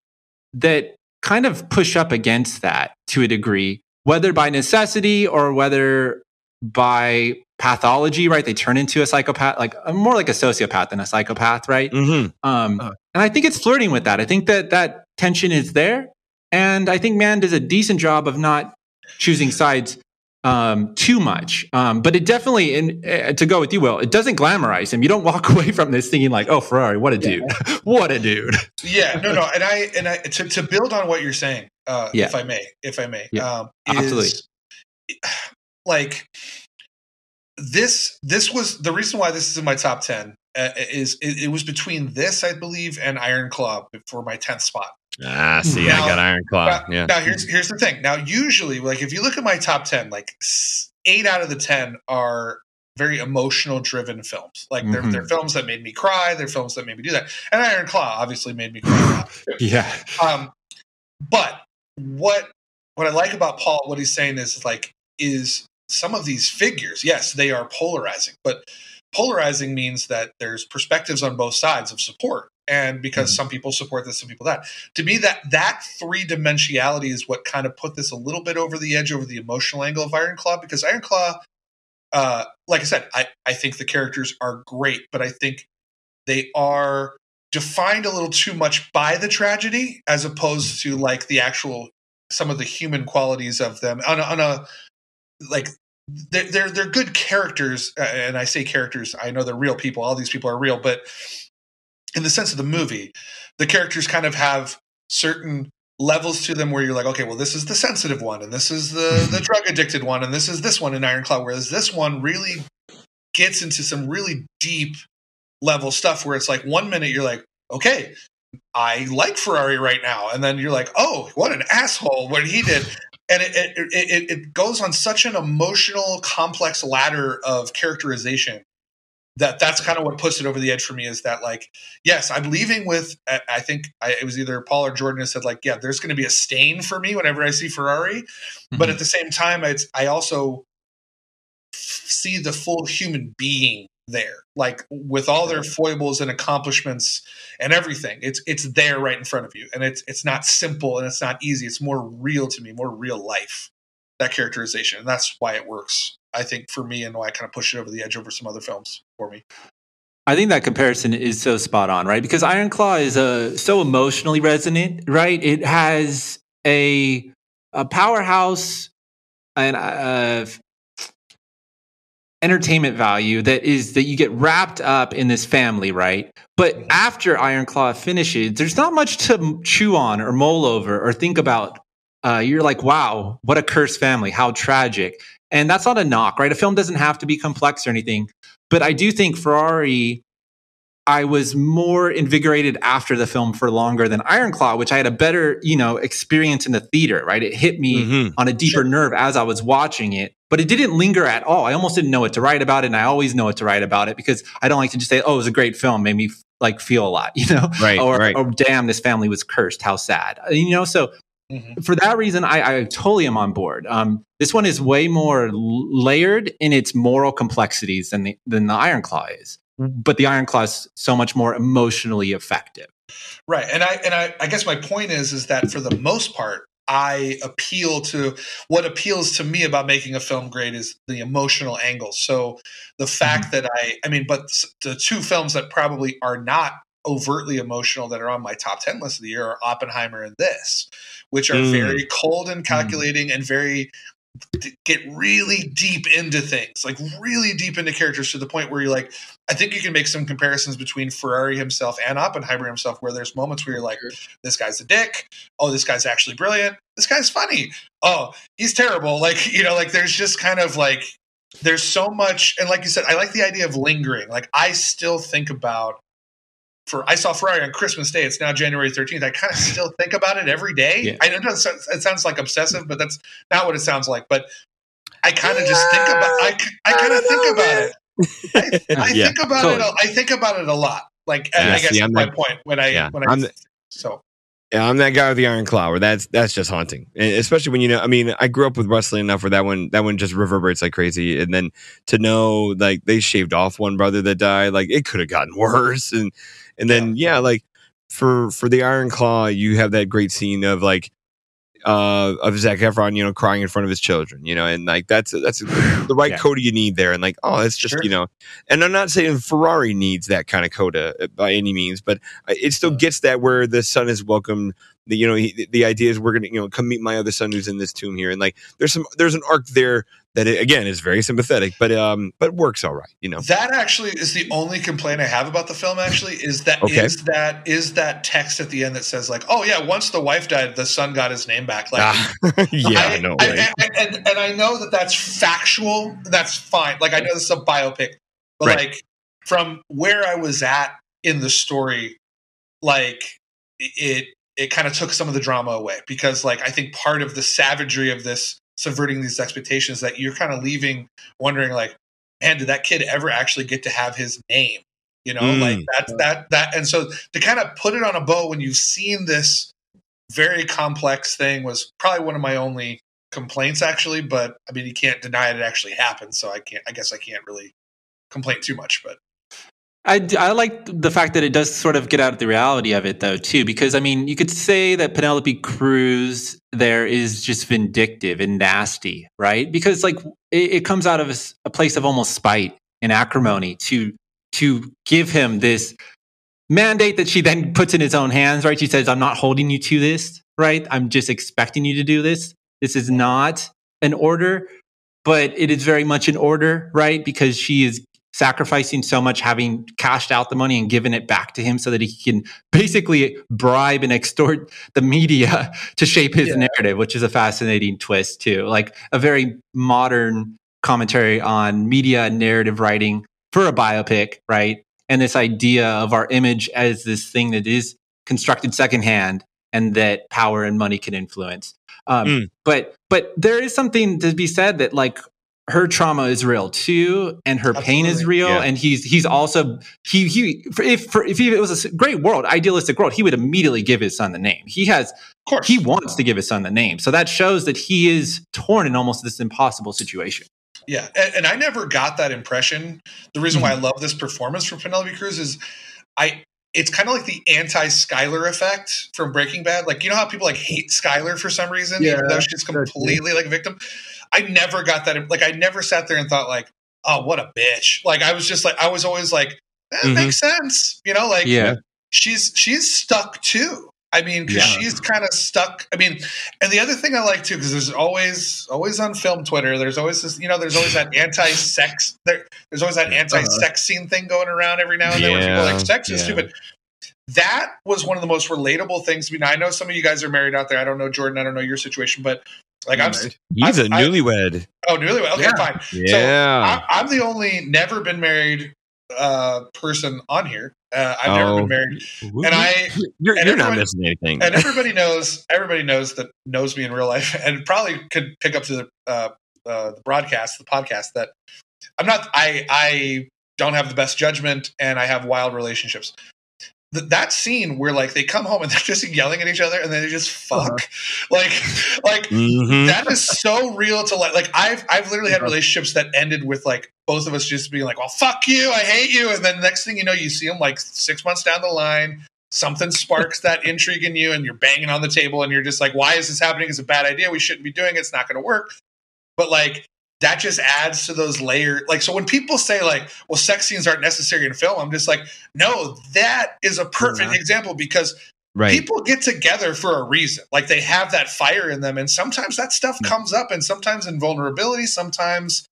Speaker 4: that kind of push up against that to a degree, whether by necessity or whether by pathology, right? They turn into a psychopath, like uh, more like a sociopath than a psychopath, right?
Speaker 1: hmm
Speaker 4: Um,
Speaker 3: Uh.
Speaker 4: and I think it's flirting with that. I think that that tension is there, and I think Mann does a decent job of not choosing sides um, too much. Um, but it definitely, and uh, to go with you, Will, it doesn't glamorize him. You don't walk away from this thinking like, "Oh, Ferrari, what a dude! what a dude!"
Speaker 2: yeah, no, no, and I and I to, to build on what you're saying, uh,
Speaker 4: Yeah.
Speaker 2: if I may, if I may,
Speaker 4: Yeah,
Speaker 2: um,
Speaker 4: absolutely.
Speaker 2: is, like this. This was the reason why this is in my top ten. Uh, is it, it was between this, I believe, and Iron Claw for my tenth spot.
Speaker 1: Ah, see,
Speaker 2: Now-
Speaker 1: I got Iron Claw.
Speaker 2: Now,
Speaker 1: yeah.
Speaker 2: now here's here's the thing. Now usually, like if you look at my top ten, like eight out of the ten are very emotional driven films. Like they're
Speaker 1: Mm-hmm.
Speaker 2: they're films that made me cry. They're films that made me do that. And Iron Claw obviously made me cry. a lot, too.
Speaker 4: Yeah,
Speaker 2: Um, but what what I like about Paul, what he's saying is like is some of these figures, yes, they are polarizing, but polarizing means that there's perspectives on both sides of support. and because some people support this, some people that. To me, that that three dimensionality is what kind of put this a little bit over the edge over the emotional angle of Iron Claw because Iron Claw, uh, like I said, I I think the characters are great, but I think they are defined a little too much by the tragedy as opposed to like the actual some of the human qualities of them. On a, on a like they're, they're they're good characters and i say characters i know they're real people all these people are real but in the sense of the movie the characters kind of have certain levels to them where you're like okay well this is the sensitive one and this is the the drug addicted one and this is this one in iron claw whereas this one really gets into some really deep level stuff where it's like one minute you're like okay i like ferrari right now. And then you're like oh what an asshole what he did. And it, it, it, it goes on such an emotional complex ladder of characterization that that's kind of what puts it over the edge for me is that like yes i'm leaving with i think I, it was either paul or jordan who said like yeah there's going to be a stain for me whenever i see ferrari. But
Speaker 4: Mhm.
Speaker 2: at the same time it's i also see the full human being there like with all their foibles and accomplishments and everything it's it's there right in front of you and it's it's not simple and it's not easy it's more real to me more real life that characterization and that's why it works i think for me and why i kind of push it over the edge over some other films for me
Speaker 4: I think that comparison is so spot on, right? Because Iron Claw is uh, so emotionally resonant, right? It has a a powerhouse and uh, entertainment value that is that you get wrapped up in this family, right? But after Iron Claw finishes, there's not much to chew on or mull over or think about. Uh, you're like, wow, what a cursed family, how tragic. And that's not a knock, right? A film doesn't have to be complex or anything. But I do think Ferrari, I was more invigorated after the film for longer than Iron Claw, which I had a better, you know, experience in the theater, right? It hit me
Speaker 1: Mhm.
Speaker 4: on a deeper
Speaker 2: Sure.
Speaker 4: nerve as I was watching it, but it didn't linger at all. I almost didn't know what to write about it, and I always know what to write about it because I don't like to just say, "Oh, it was a great film," made me like feel a lot, you know,
Speaker 1: Right,
Speaker 4: or,
Speaker 1: right.
Speaker 4: or "Damn, this family was cursed. How sad," Uh, you know. So
Speaker 2: Mhm.
Speaker 4: for that reason, I, I totally am on board. Um, this one is way more l- layered in its moral complexities than the than the Iron Claw is, but the Iron Claw is so much more emotionally effective.
Speaker 2: Right. And I and I, I guess my point is is that for the most part, I appeal to what appeals to me about making a film great is the emotional angle. So the fact that I I mean, but the two films that probably are not overtly emotional that are on my top 10 list of the year are Oppenheimer and this, which are
Speaker 1: Mm.
Speaker 2: very cold and calculating and very get really deep into things, like really deep into characters to the point where you're like, I think you can make some comparisons between Ferrari himself and Oppenheimer himself, where there's moments where you're like, this guy's a dick. Oh, this guy's actually brilliant. This guy's funny. Oh, he's terrible. Like, you know, like there's just kind of like, there's so much. And like you said, I like the idea of lingering. Like, I still think about, for I saw Ferrari on Christmas Day. It's now January 13th. I kind of still think about it every day.
Speaker 4: Yeah.
Speaker 2: I know it, doesn't- it sounds like obsessive, but that's not what it sounds like. But I kind of just think about I, I kind of think about it. I, I
Speaker 1: Yeah,
Speaker 2: think about
Speaker 4: totally.
Speaker 2: it. I think about it a lot. Like
Speaker 1: Yeah,
Speaker 2: I guess
Speaker 1: see,
Speaker 2: that's my
Speaker 1: the-
Speaker 2: point when I
Speaker 1: yeah,
Speaker 2: when I
Speaker 1: I'm the-
Speaker 2: so
Speaker 1: Yeah, I'm that guy with the iron claw. Where that's that's just haunting, And especially when you know. I mean, I grew up with wrestling enough where that one that one just reverberates like crazy, and then to know like they shaved off one brother that died, like it could have gotten worse, and and then yeah. like for for the iron claw, you have that great scene of like uh of Zac Efron, you know, crying in front of his children, you know, and like that's that's the right
Speaker 4: Yeah.
Speaker 1: coda you need there, and like oh, it's just
Speaker 2: Sure.
Speaker 1: you know, and I'm not saying Ferrari needs that kind of coda uh, by any means, but uh, it still gets that where the son is welcome. The, you know, he, the idea is we're gonna you know come meet my other son who's in this tomb here, and like there's some there's an arc there that it, again is very sympathetic, but um but works all right, you know.
Speaker 2: that actually is the only complaint I have about the film. Actually, is that is
Speaker 1: Okay.
Speaker 2: that is that text at the end that says like, oh yeah, once the wife died, the son got his name back. Like,
Speaker 1: Ah, yeah, I, know,
Speaker 2: I. I- and and I know that that's factual. That's fine. Like I know this is a biopic, but
Speaker 1: Right.
Speaker 2: like from where I was at in the story, like it it kind of took some of the drama away because like I think part of the savagery of this subverting these expectations that you're kind of leaving wondering like, man, did that kid ever actually get to have his name? You know,
Speaker 1: Mm.
Speaker 2: like that that that and so to kind of put it on a bow when you've seen this very complex thing was probably one of my only complaints actually but i mean you can't deny it, it actually happened so i can't i guess i can't really complain too much but
Speaker 4: I, I like the fact that it does sort of get out of the reality of it though too because i mean you could say that penelope cruz there is just vindictive and nasty right? Because like it, it comes out of a place of almost spite and acrimony to to give him this mandate that she then puts in his own hands right? She says i'm not holding you to this right? I'm just expecting you to do this. This is not an order but it is very much an order right? Because she is sacrificing so much, having cashed out the money and given it back to him so that he can basically bribe and extort the media to shape his
Speaker 3: Yeah.
Speaker 4: narrative, which is a fascinating twist too. Like a very modern commentary on media and narrative writing for a biopic, right? And this idea of our image as this thing that is constructed secondhand and that power and money can influence. Um,
Speaker 1: Mm.
Speaker 4: But but there is something to be said that like her trauma is real too, and her pain is real,
Speaker 1: Yeah.
Speaker 4: and he's he's also he he for, if for, if he, it was a great world, idealistic world, he would immediately give his son the name. He has
Speaker 2: Of course.
Speaker 4: he wants to give his son the name, so that shows that he is torn in almost this impossible situation.
Speaker 2: Yeah, and, and I never got that impression. The reason why I
Speaker 1: Mm-hmm.
Speaker 2: love this performance from Penelope Cruz is, I it's kind of like the anti Skyler effect from Breaking Bad. Like you know how people like hate Skyler for some reason, even though she's completely like a victim. I never got that. Like I never sat there and thought like, oh, what a bitch. Like I was just like I was always like, that
Speaker 1: Mhm.
Speaker 2: makes sense. You know, like
Speaker 4: Yeah,
Speaker 2: she's she's stuck too. I mean, because
Speaker 4: Yeah.
Speaker 2: she's kind of stuck. I mean, and the other thing I like too, because there's always always on film Twitter, there's always this, you know, there's always that anti-sex. There, there's always that anti-sex scene thing going around every now and then, where people are like sex is
Speaker 1: yeah.
Speaker 2: stupid. That was one of the most relatable things. I mean, I know some of you guys are married out there. I don't know Jordan. I don't know your situation, but like I'm
Speaker 3: Right.
Speaker 1: He's a newlywed.
Speaker 2: oh newlywed. Okay,
Speaker 3: Yeah.
Speaker 2: fine.
Speaker 1: Yeah.
Speaker 2: I, I'm the only never been married uh, person on here. Uh, I've never
Speaker 1: Oh.
Speaker 2: been married, and I
Speaker 1: you're,
Speaker 2: and
Speaker 1: you're not missing anything.
Speaker 2: and everybody knows everybody knows that knows me in real life and probably could pick up to the uh, uh, the broadcast the podcast that i'm not i i don't have the best judgment and i have wild relationships Th- that scene where like they come home and they're just yelling at each other and then they just fuck like like
Speaker 1: Mhm.
Speaker 2: that is so real to like like I've I've literally had relationships that ended with like both of us just being like, well, fuck you, I hate you, and then next thing you know, you see them like six months down the line, something sparks that intrigue in you, and you're banging on the table, and you're just like, why is this happening? It's a bad idea. We shouldn't be doing it. It's not going to work. But like that just adds to those layers. Like so, when people say like, well, sex scenes aren't necessary in film, I'm just like, no, that is a perfect
Speaker 3: Yeah.
Speaker 2: example because
Speaker 1: right.
Speaker 2: people get together for a reason like they have that fire in them and sometimes that stuff comes up and sometimes in vulnerability sometimes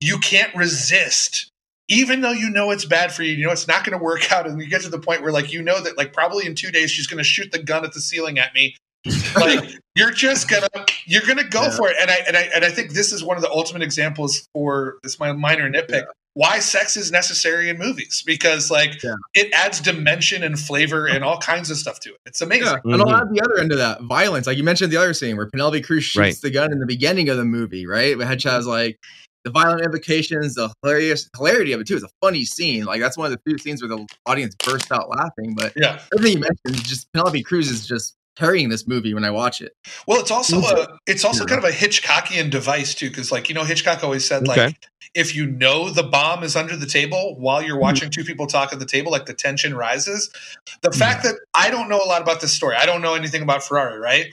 Speaker 2: you can't resist even though you know it's bad for you you know it's not going to work out and you get to the point where like you know that like probably in two days she's going to shoot the gun at the ceiling at me like you're just gonna you're gonna go
Speaker 3: Yeah.
Speaker 2: for it and I, and I and i think this is one of the ultimate examples for this my minor nitpick why sex is necessary in movies because like
Speaker 3: Yeah.
Speaker 2: it adds dimension and flavor and all kinds of stuff to it it's amazing
Speaker 3: Yeah, and I'll add the other end of that violence. Like you mentioned the other scene where Penelope Cruz shoots
Speaker 1: Right.
Speaker 3: the gun in the beginning of the movie, right? But Hedge has like the violent implications, the hilarious hilarity of it too. It's a funny scene. Like that's one of the few scenes where the audience burst out laughing. But
Speaker 2: yeah
Speaker 3: everything you mentioned, is just Penelope Cruz is just carrying this movie when I watch it.
Speaker 2: Well, it's also a it's also
Speaker 3: Yeah.
Speaker 2: kind of a Hitchcockian device too, because like you know Hitchcock always said
Speaker 1: Okay.
Speaker 2: like if you know the bomb is under the table while you're hmm. watching two people talk at the table, like the tension rises. The hmm. fact that I don't know a lot about this story, I don't know anything about Ferrari, right?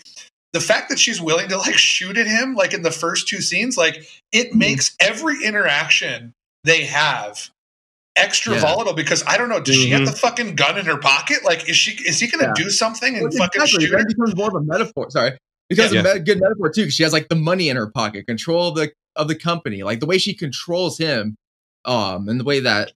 Speaker 2: The fact that she's willing to like shoot at him, like in the first two scenes, like it hmm. makes every interaction they have extra
Speaker 3: Yeah.
Speaker 2: volatile because I don't know, does she have the fucking gun in her pocket? Like, is she is he gonna
Speaker 3: Yeah.
Speaker 2: do something and
Speaker 3: Well,
Speaker 2: fucking
Speaker 3: exactly.
Speaker 2: shoot
Speaker 3: Then
Speaker 2: her?
Speaker 3: it becomes more of a metaphor. Sorry, it becomes
Speaker 1: Yeah.
Speaker 3: a me- good metaphor too. she has like the money in her pocket, control of the of the company, like the way she controls him, um, and the way that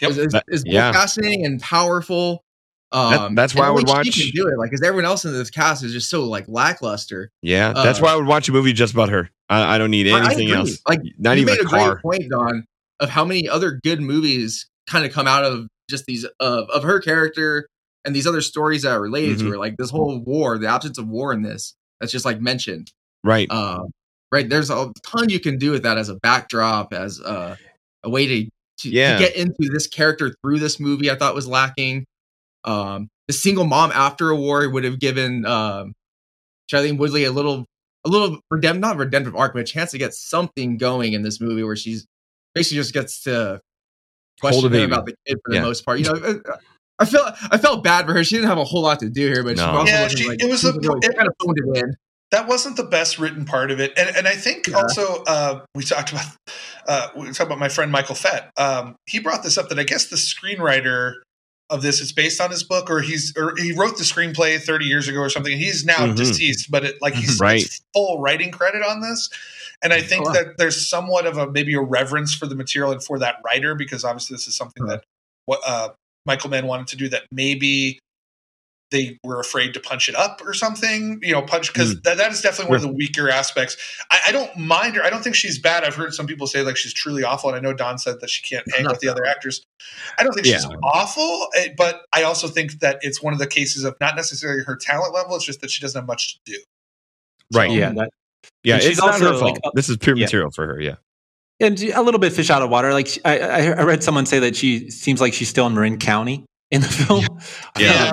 Speaker 2: Yep.
Speaker 3: is, is,
Speaker 1: That-
Speaker 3: is both
Speaker 1: yeah.
Speaker 3: fascinating and powerful. Um,
Speaker 1: that's why I
Speaker 3: only
Speaker 1: would
Speaker 3: she
Speaker 1: watch-
Speaker 3: Can do it like because everyone else in this cast is just so like lackluster.
Speaker 1: yeah, that's
Speaker 3: uh,
Speaker 1: why I would watch a movie just about her. I, I don't need
Speaker 3: I- I
Speaker 1: anything else.
Speaker 3: Like
Speaker 1: Not
Speaker 3: you
Speaker 1: even
Speaker 3: made
Speaker 1: a
Speaker 3: a
Speaker 1: car.
Speaker 3: great point, Don, of how many other good movies kind of come out of just these of of her character and these other stories that are related
Speaker 1: Mhm.
Speaker 3: to her, like this whole war, the absence of war in this. That's just like mentioned.
Speaker 1: Right.
Speaker 3: Um, right. There's a ton you can do with that as a backdrop, as a, a way to, to,
Speaker 1: Yeah.
Speaker 3: to get into this character through this movie. I thought was lacking. Um, the single mom after a war would have given um, Shailene Woodley a little, a little redemp, not redemptive arc, but a chance to get something going in this movie where she's basically just gets to question
Speaker 1: baby.
Speaker 3: him about the kid for the
Speaker 1: Yeah.
Speaker 3: most part. You know, uh, I felt I felt bad for her. She didn't have a whole lot to do here, but she also
Speaker 2: Yeah,
Speaker 3: wasn't,
Speaker 2: she-
Speaker 3: like,
Speaker 2: it was a-
Speaker 3: really
Speaker 2: it-
Speaker 3: kind of phoned it in.
Speaker 2: that wasn't the best written part of it and and i think
Speaker 3: Yeah.
Speaker 2: also uh we talked about uh we talked about my friend michael fett um he brought this up that i guess the screenwriter of this is based on his book or he's or he wrote the screenplay 30 years ago or something and he's now
Speaker 1: Mhm.
Speaker 2: deceased but it like he's
Speaker 1: Right.
Speaker 2: full writing credit on this and i think
Speaker 3: Oh,
Speaker 2: that there's somewhat of a maybe a reverence for the material and for that writer because obviously this is something
Speaker 3: Uh-huh.
Speaker 2: that what uh michael mann wanted to do that maybe they were afraid to punch it up or something, you know, punch because that, that is definitely one of the weaker aspects. I, I don't mind her. I don't think she's bad. I've heard some people say like she's truly awful, and I know Don said that she can't hang with the other actors. I don't think she's awful, eh, but I also think that it's one of the cases of not necessarily her talent level. It's just that she doesn't have much to do.
Speaker 1: Right.
Speaker 4: Yeah, that,
Speaker 1: Yeah.
Speaker 4: And
Speaker 1: It's not her
Speaker 4: also,
Speaker 1: fault.
Speaker 4: like, uh,
Speaker 1: this is pure
Speaker 4: yeah.
Speaker 1: material for her. Yeah.
Speaker 4: and a little bit fish out of water. Like I, I I read someone say that she seems like she's still in Marin County in the film.
Speaker 1: Yeah.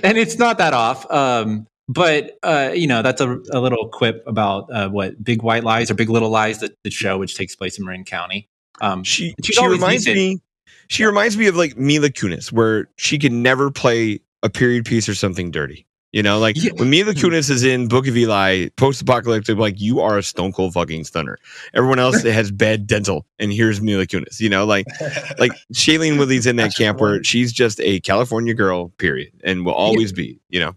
Speaker 4: and it's not that off. Um, but uh, you know, that's a, a little quip about uh, what Big White Lies or Big Little Lies, the, the show which takes place in Marin County. Um,
Speaker 1: She she reminds me she reminds me of like Mila Kunis, where she can never play a period piece or something dirty. You know, like
Speaker 4: Yeah.
Speaker 1: when Mila hmm. Kunis is in Book of Eli, post apocalyptic, like you are a stone cold fucking stunner. Everyone else has bad dental, and here's Mila Kunis. You know, like like Shailene Woodley's in that
Speaker 2: That's
Speaker 1: camp where she's just a California girl, period, and will always be. You know,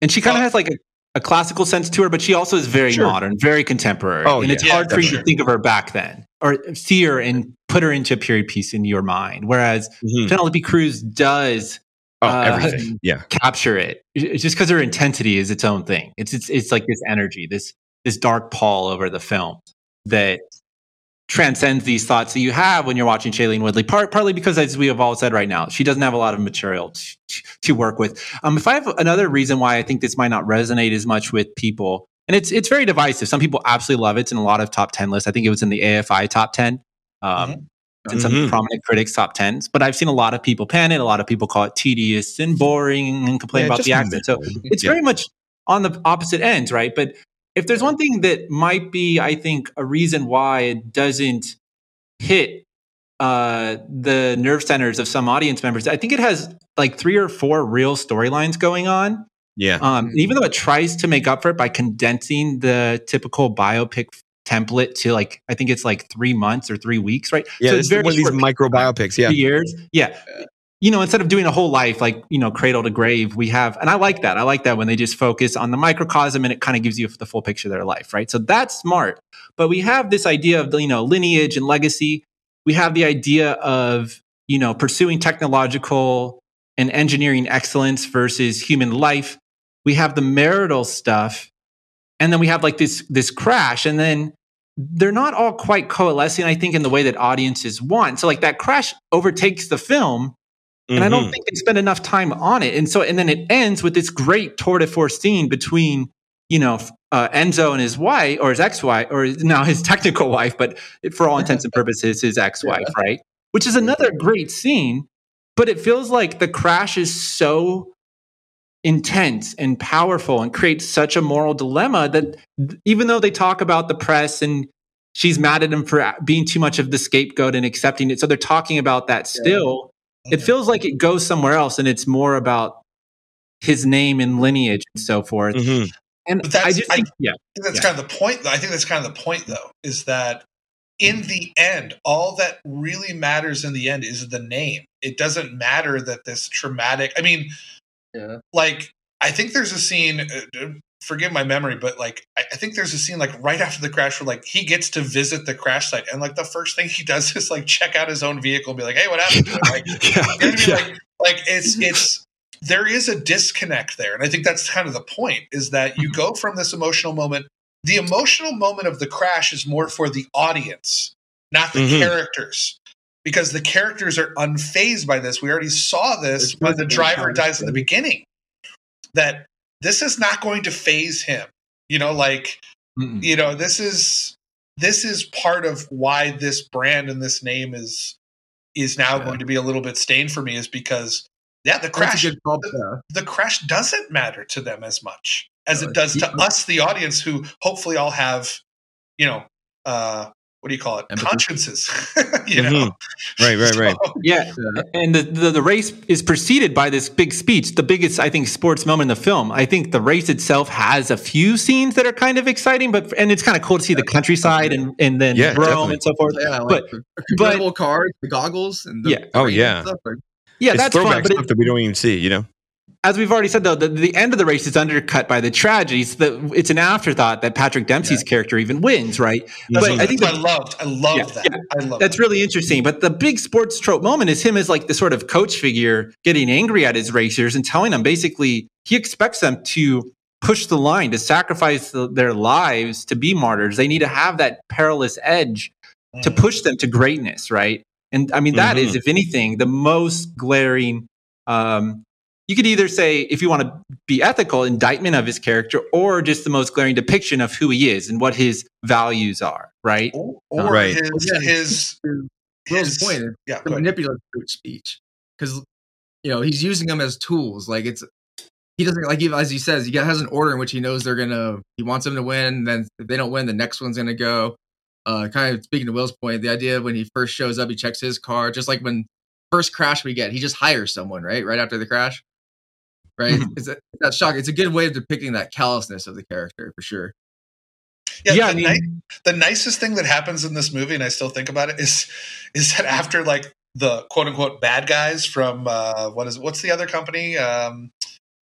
Speaker 4: and she kind of
Speaker 2: Oh.
Speaker 4: Uh, has like a, a classical sense to her, but she also is very
Speaker 1: Sure.
Speaker 4: modern, very contemporary.
Speaker 1: Oh,
Speaker 4: and it's hard
Speaker 2: Yeah,
Speaker 4: for you to think of her back then or see her and put her into a period piece in your mind. Whereas mm-hmm. Penelope Cruz does
Speaker 1: oh
Speaker 4: Uh,
Speaker 1: everything. Yeah,
Speaker 4: capture it. It's just because her intensity is its own thing. It's it's it's like this energy, this this dark pall over the film that transcends these thoughts that you have when you're watching Shailene Woodley. Part, partly because, as we have all said right now, she doesn't have a lot of material to, to, to work with. Um, if I have another reason why I think this might not resonate as much with people, and it's it's very divisive. Some people absolutely love it. It's in a lot of top ten lists. I think it was in the AFI top ten. Um,
Speaker 2: Mhm.
Speaker 4: It's in some
Speaker 1: Mhm.
Speaker 4: prominent critics top tens, but I've seen a lot of people pan it. A lot of people call it tedious and boring and complain
Speaker 1: Yeah,
Speaker 4: about the accent. So it's
Speaker 1: Yeah.
Speaker 4: very much on the opposite ends, right? But if there's one thing that might be, I think, a reason why it doesn't hit uh, the nerve centers of some audience members, I think it has like three or four real storylines going on.
Speaker 1: yeah,
Speaker 4: Um, even though it tries to make up for it by condensing the typical biopic template to like, I think it's like three months or three weeks, right?
Speaker 1: yeah.
Speaker 4: so it's very
Speaker 1: one of these micro biopics. Yeah,
Speaker 4: years. Yeah. You know, instead of doing a whole life, like, you know, cradle to grave, we have, and I like that. I like that when they just focus on the microcosm and it kind of gives you the full picture of their life, right? So that's smart. But we have this idea of, you know, lineage and legacy. We have the idea of, you know, pursuing technological and engineering excellence versus human life. We have the marital stuff. And then we have like this, this crash. And then they're not all quite coalescing, I think, in the way that audiences want. So, like that crash overtakes the film, and I don't
Speaker 1: Mhm.
Speaker 4: think they spend enough time on it. And so, and then it ends with this great tour de force scene between, you know, uh, Enzo and his wife, or his ex-wife, or now his technical wife, but for all intents and purposes, his ex-wife, right? Which is another great scene, but it feels like the crash is so intense and powerful and creates such a moral dilemma that even though they talk about the press and she's mad at him for being too much of the scapegoat and accepting it so they're talking about that still it feels like it goes somewhere else and it's more about his name and lineage and so forth
Speaker 1: Mhm.
Speaker 4: and
Speaker 2: But that's-
Speaker 4: i just
Speaker 2: I-
Speaker 4: yeah
Speaker 2: I think that's
Speaker 4: Yeah.
Speaker 2: kind of the point. Though. I think that's kind of the point, though, is that in the end, all that really matters in the end is the name. It doesn't matter that this traumatic. I mean,
Speaker 3: Yeah.
Speaker 2: like I think there's a scene. Uh, forgive my memory, but like I, I think there's a scene like right after the crash where like he gets to visit the crash site, and like the first thing he does is like check out his own vehicle and be like, "Hey, what happened? Like,
Speaker 4: yeah,
Speaker 2: you know what I mean?
Speaker 4: yeah.
Speaker 2: Like, like it's it's there is a disconnect there, and I think that's kind of the point is that you go from this emotional moment. The emotional moment of the crash is more for the audience, not the
Speaker 1: Mhm.
Speaker 2: characters, because the characters are unfazed by this. We already saw this when the driver dies in the beginning. That this is not going to phase him. You know, like
Speaker 4: Mm-mm.
Speaker 2: you know this is this is part of why this brand and this name is is now
Speaker 3: Yeah.
Speaker 2: going to be a little bit stained for me is because yeah the crash
Speaker 3: a good call. Yeah.
Speaker 2: the crash doesn't matter to them as much as
Speaker 3: No,
Speaker 2: it does to us the audience who hopefully all have you know uh what do you call it?
Speaker 3: Empathy.
Speaker 2: Consciences. you know? Mm-hmm.
Speaker 1: Right, right, right.
Speaker 2: So-
Speaker 4: Yeah, uh, and the, the the race is preceded by this big speech, the biggest I think sports moment in the film. I think the race itself has a few scenes that are kind of exciting, but and it's kind of cool to see the countryside and and then
Speaker 1: Yeah,
Speaker 4: Rome
Speaker 1: definitely.
Speaker 4: and so forth.
Speaker 3: Yeah, like
Speaker 4: But-
Speaker 3: the convertible cars, the goggles, and the
Speaker 4: Yeah.
Speaker 1: Oh,
Speaker 3: frame and
Speaker 1: yeah.
Speaker 3: stuff, like-
Speaker 4: Yeah,
Speaker 1: it's
Speaker 4: that's fun.
Speaker 1: throwback
Speaker 4: But
Speaker 1: stuff
Speaker 4: it,
Speaker 1: that we don't even see, you know?
Speaker 4: As we've already said, though, the, the end of the race is undercut by the tragedies. That it's an afterthought that Patrick Dempsey's character even wins, right?
Speaker 2: That's
Speaker 4: But I think
Speaker 2: what I loved. I love
Speaker 4: Yeah,
Speaker 2: that.
Speaker 4: yeah.
Speaker 2: I love
Speaker 4: That's
Speaker 2: that.
Speaker 4: really interesting. But the big sports trope moment is him as like the sort of coach figure getting angry at his racers and telling them basically he expects them to push the line, to sacrifice the, their lives to be martyrs. They need to have that perilous edge to
Speaker 2: Mm.
Speaker 4: push them to greatness, right? And I mean, that is, if anything, the most glaring. Um, you could either say, if you want to be ethical, indictment of his character, or just the most glaring depiction of who he is and what his values are, right?
Speaker 2: Or, or
Speaker 1: Right.
Speaker 2: his,
Speaker 3: Again,
Speaker 2: his,
Speaker 3: Will's
Speaker 2: his,
Speaker 3: point is
Speaker 2: yeah,
Speaker 3: the manipulative speech because you know he's using them as tools. Like it's he doesn't like even as he says he has an order in which he knows they're gonna he wants them to win. Then if they don't win, the next one's gonna go. Uh, kind of speaking to Will's point, the idea when he first shows up, he checks his car, just like when first crash we get, he just hires someone right right after the crash. Right,
Speaker 4: Mhm.
Speaker 3: it's a, that shock. It's a good way of depicting that callousness of the character for sure.
Speaker 2: Yeah,
Speaker 4: Yeah, I
Speaker 2: the,
Speaker 4: mean-
Speaker 2: ni- the nicest thing that happens in this movie, and I still think about it, is is that after like the quote unquote bad guys from uh, what is what's the other company? Um,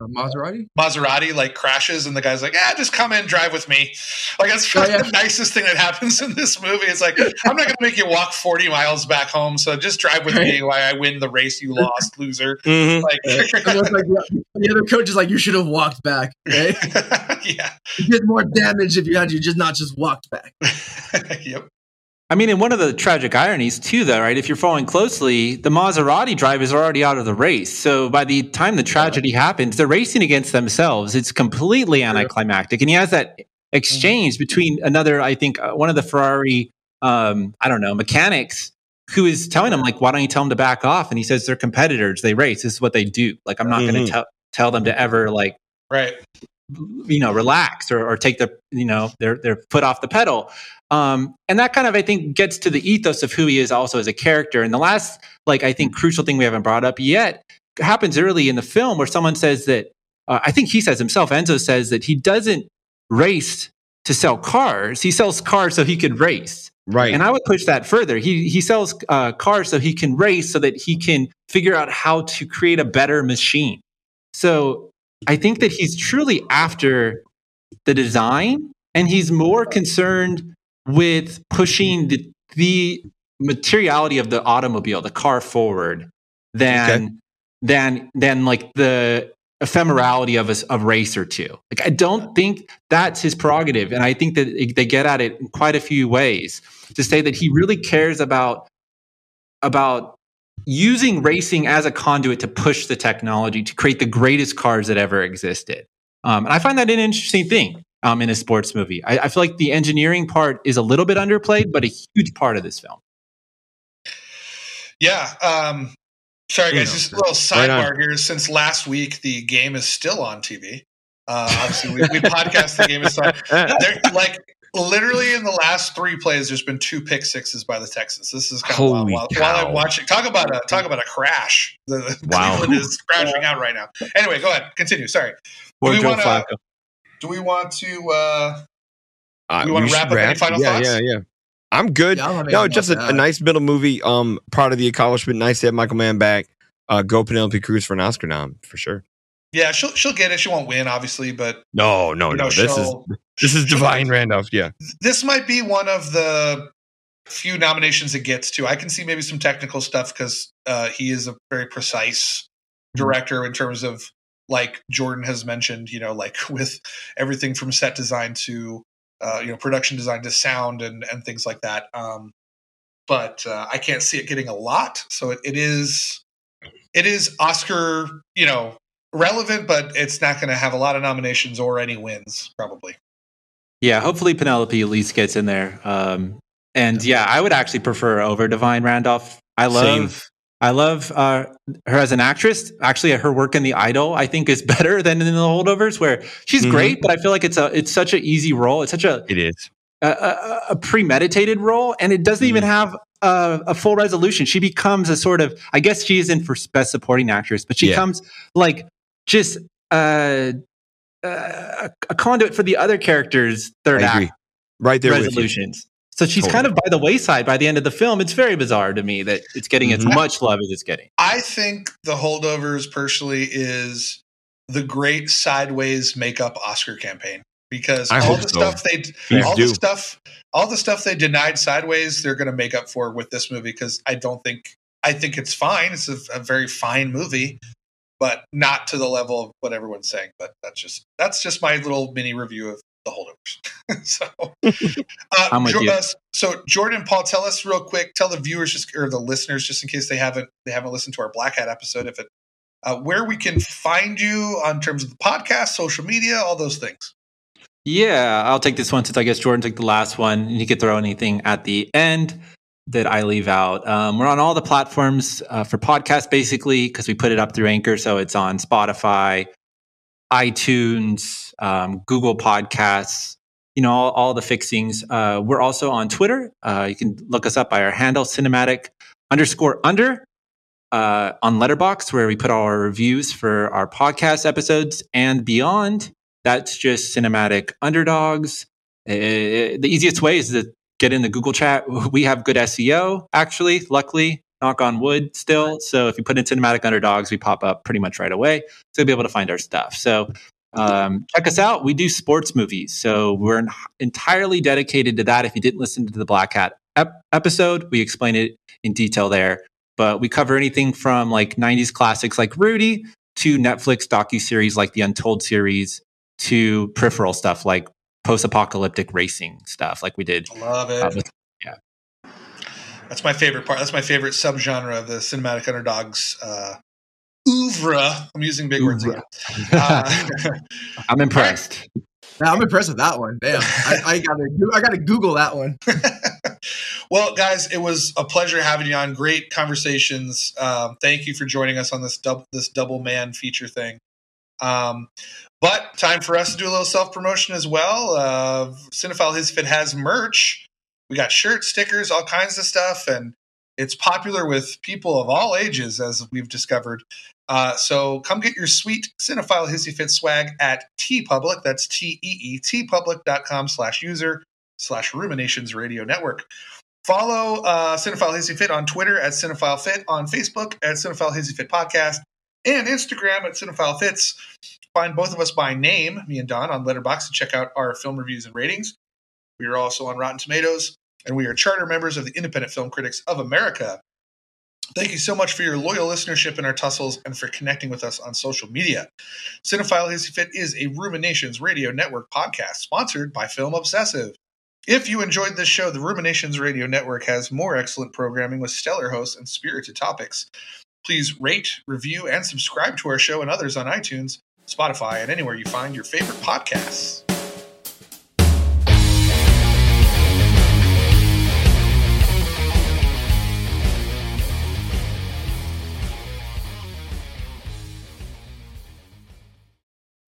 Speaker 3: Maserati.
Speaker 2: Maserati like crashes and the guy's like, "Ah, just come in, drive with me." Like that's
Speaker 3: Oh, yeah.
Speaker 2: the nicest thing that happens in this movie. It's like, I'm not going to make you walk 40 miles back home, so just drive with me while I win the race you lost, loser.
Speaker 1: Mm-hmm.
Speaker 2: Like,
Speaker 3: And like, the the other coach is like, you should have walked back. Right?
Speaker 2: yeah,
Speaker 3: You did more damage if you had you just not just walked back.
Speaker 2: yep.
Speaker 4: I mean, and one of the tragic ironies too, though, right? If you're following closely, the Maserati drivers are already out of the race. So by the time the tragedy happens, they're racing against themselves. It's completely anticlimactic. And he has that exchange between another, I think, uh, one of the Ferrari, um, I don't know, mechanics who is telling him, like, why don't you tell them to back off? And he says, they're competitors. They race. This is what they do. Like, I'm not going
Speaker 1: Mhm.
Speaker 4: to tell tell them to ever like
Speaker 2: Right.
Speaker 4: you know relax or, or take their you know their their foot off the pedal um, and that kind of i think gets to the ethos of who he is also as a character and the last like i think crucial thing we haven't brought up yet happens early in the film where someone says that uh, i think he says himself enzo says that he doesn't race to sell cars he sells cars so he could race
Speaker 1: Right.
Speaker 4: and I would push that further. He he sells uh, cars so he can race, so that he can figure out how to create a better machine. So I think that he's truly after the design, and he's more concerned with pushing the, the materiality of the automobile, the car forward, than than than like the ephemerality of a, of race or two. Like I don't think that's his prerogative, and I think that it- they get at it in quite a few ways to say that he really cares about about using racing as a conduit to push the technology to create the greatest cars that ever existed. Um, and I find that an interesting thing um, in a sports movie. I, I feel like the engineering part is a little bit underplayed, but a huge part of this film.
Speaker 2: Yeah. Um, sorry, guys. Just a little
Speaker 1: right
Speaker 2: sidebar here. Since last week, the game is still on TV. Uh, obviously, we, we podcast the game is on. They're, like literally in the last three plays, there's been two pick sixes by the Texans. This is kind of wild.
Speaker 1: Holy
Speaker 2: While, while. I'm watching, talk about a talk about a crash. The, the
Speaker 1: Wow.
Speaker 2: Cleveland is crashing out right now. Anyway, go ahead. Continue. Sorry.
Speaker 4: Or
Speaker 2: we
Speaker 4: Joe
Speaker 2: wanna-
Speaker 4: Flacco.
Speaker 2: Do we want to? Uh,
Speaker 1: Uh,
Speaker 2: We wanna
Speaker 1: we
Speaker 2: wrap
Speaker 1: should
Speaker 2: up any final
Speaker 1: yeah,
Speaker 2: thoughts?
Speaker 1: Yeah, yeah. I'm good.
Speaker 3: Yeah, I don't
Speaker 1: no, just a, a nice middle movie. Um, proud of the accomplishment. Nice to have Michael Mann back. Uh, go Penelope Cruz for an Oscar nom for sure.
Speaker 2: yeah, she'll she'll get it. She won't win, obviously, but
Speaker 1: No, no,
Speaker 2: you
Speaker 1: no.
Speaker 2: know,
Speaker 1: This is this is Da'Vine Randolph. Yeah.
Speaker 2: this might be one of the few nominations it gets to. I can see maybe some technical stuff because uh, he is a very precise director in terms of like Jordan has mentioned, you know, like with everything from set design to uh, you know production design to sound and and things like that. Um, but uh, I can't see it getting a lot, so it, it is it is Oscar, you know, relevant, but it's not going to have a lot of nominations or any wins probably.
Speaker 4: Yeah, hopefully Penelope at least gets in there. Um, and yeah, I would actually prefer over Da'Vine Randolph. I love, I love uh, her as an actress. Actually, her work in The Idol, I think, is better than in The Holdovers, where she's
Speaker 1: Mhm.
Speaker 4: great, but I feel like it's a, it's such an easy role. It's such a,
Speaker 1: It is.
Speaker 4: a, a, a premeditated role, and it doesn't even
Speaker 1: Mhm.
Speaker 4: have a, a full resolution. She becomes a sort of, I guess she is in for best supporting actress, but she
Speaker 1: Yeah.
Speaker 4: comes like just uh, uh, a conduit for the other characters' third act
Speaker 1: Right there
Speaker 4: resolutions. So she's kind of by the wayside by the end of the film. It's very bizarre to me that it's getting as
Speaker 1: Mhm.
Speaker 4: much love as it's getting.
Speaker 2: I think the holdovers personally is the great sideways makeup Oscar campaign because
Speaker 1: I
Speaker 2: all the
Speaker 1: so.
Speaker 2: stuff they
Speaker 1: Please
Speaker 2: all
Speaker 1: do.
Speaker 2: the stuff all the stuff they denied sideways they're going to make up for with this movie because I don't think I think it's fine. It's a, a very fine movie, but not to the level of what everyone's saying. But that's just that's just my little mini review of the holdovers. so, uh,
Speaker 4: I'm with
Speaker 2: Jo-
Speaker 4: you.
Speaker 2: uh, so Jordan, Paul, tell us real quick. Tell the viewers just or the listeners just in case they haven't they haven't listened to our Black Hat episode. If it uh, where we can find you on terms of the podcast, social media, all those things.
Speaker 4: Yeah, I'll take this one since I guess Jordan took the last one, and he could throw anything at the end that I leave out. Um, we're on all the platforms uh, for podcasts, basically, because we put it up through Anchor, so it's on Spotify, iTunes, um, Google Podcasts. You know, all, all the fixings. Uh, we're also on Twitter. Uh, you can look us up by our handle, cinematic underscore under. Uh, on Letterboxd, where we put all our reviews for our podcast episodes and beyond. That's just cinematic underdogs. Uh, the easiest way is to get in the Google chat. We have good SEO, actually, luckily, knock on wood still. So if you put in cinematic underdogs, we pop up pretty much right away. So you'll be able to find our stuff. So um, check us out. We do sports movies. So we're en- entirely dedicated to that. If you didn't listen to the Black Hat ep- episode, we explain it in detail there. But we cover anything from like 90s classics like Rudy to Netflix docuseries like the Untold series to peripheral stuff like post-apocalyptic racing stuff like we did
Speaker 2: love it.
Speaker 4: uh, with
Speaker 2: That's my favorite part. That's my favorite subgenre of the cinematic underdogs uh, oeuvre. I'm using big words again. Uh,
Speaker 4: i'm impressed
Speaker 3: Man, I'm impressed with that one. Damn, I, I gotta I gotta Google that one.
Speaker 2: well, guys, it was a pleasure having you on. Great conversations. Um, thank you for joining us on this double this double Mann feature thing. Um, but time for us to do a little self promotion as well. Uh, Cinephile Hissy Fit has merch. We got shirts, stickers, all kinds of stuff, and it's popular with people of all ages, as we've discovered. Uh, so come get your sweet Cinephile Hissy Fit swag at T Public. That's T E E T Public.com slash user slash Ruminations Radio Network. Follow uh, Cinephile Hissy Fit on Twitter at Cinephile Fit, on Facebook at Cinephile Hissy Fit Podcast, and Instagram at Cinephile Fits. Find both of us by name, me and Don, on Letterboxd and check out our film reviews and ratings. We are also on Rotten Tomatoes, and we are charter members of the Independent Film Critics of America. Thank you so much for your loyal listenership in our tussles and for connecting with us on social media. Cinephile Hissy Fit is a Ruminations Radio Network podcast sponsored by Film Obsessive. If you enjoyed this show, the Ruminations Radio Network has more excellent programming with stellar hosts and spirited topics. Please rate, review, and subscribe to our show and others on iTunes, Spotify, and anywhere you find your favorite podcasts.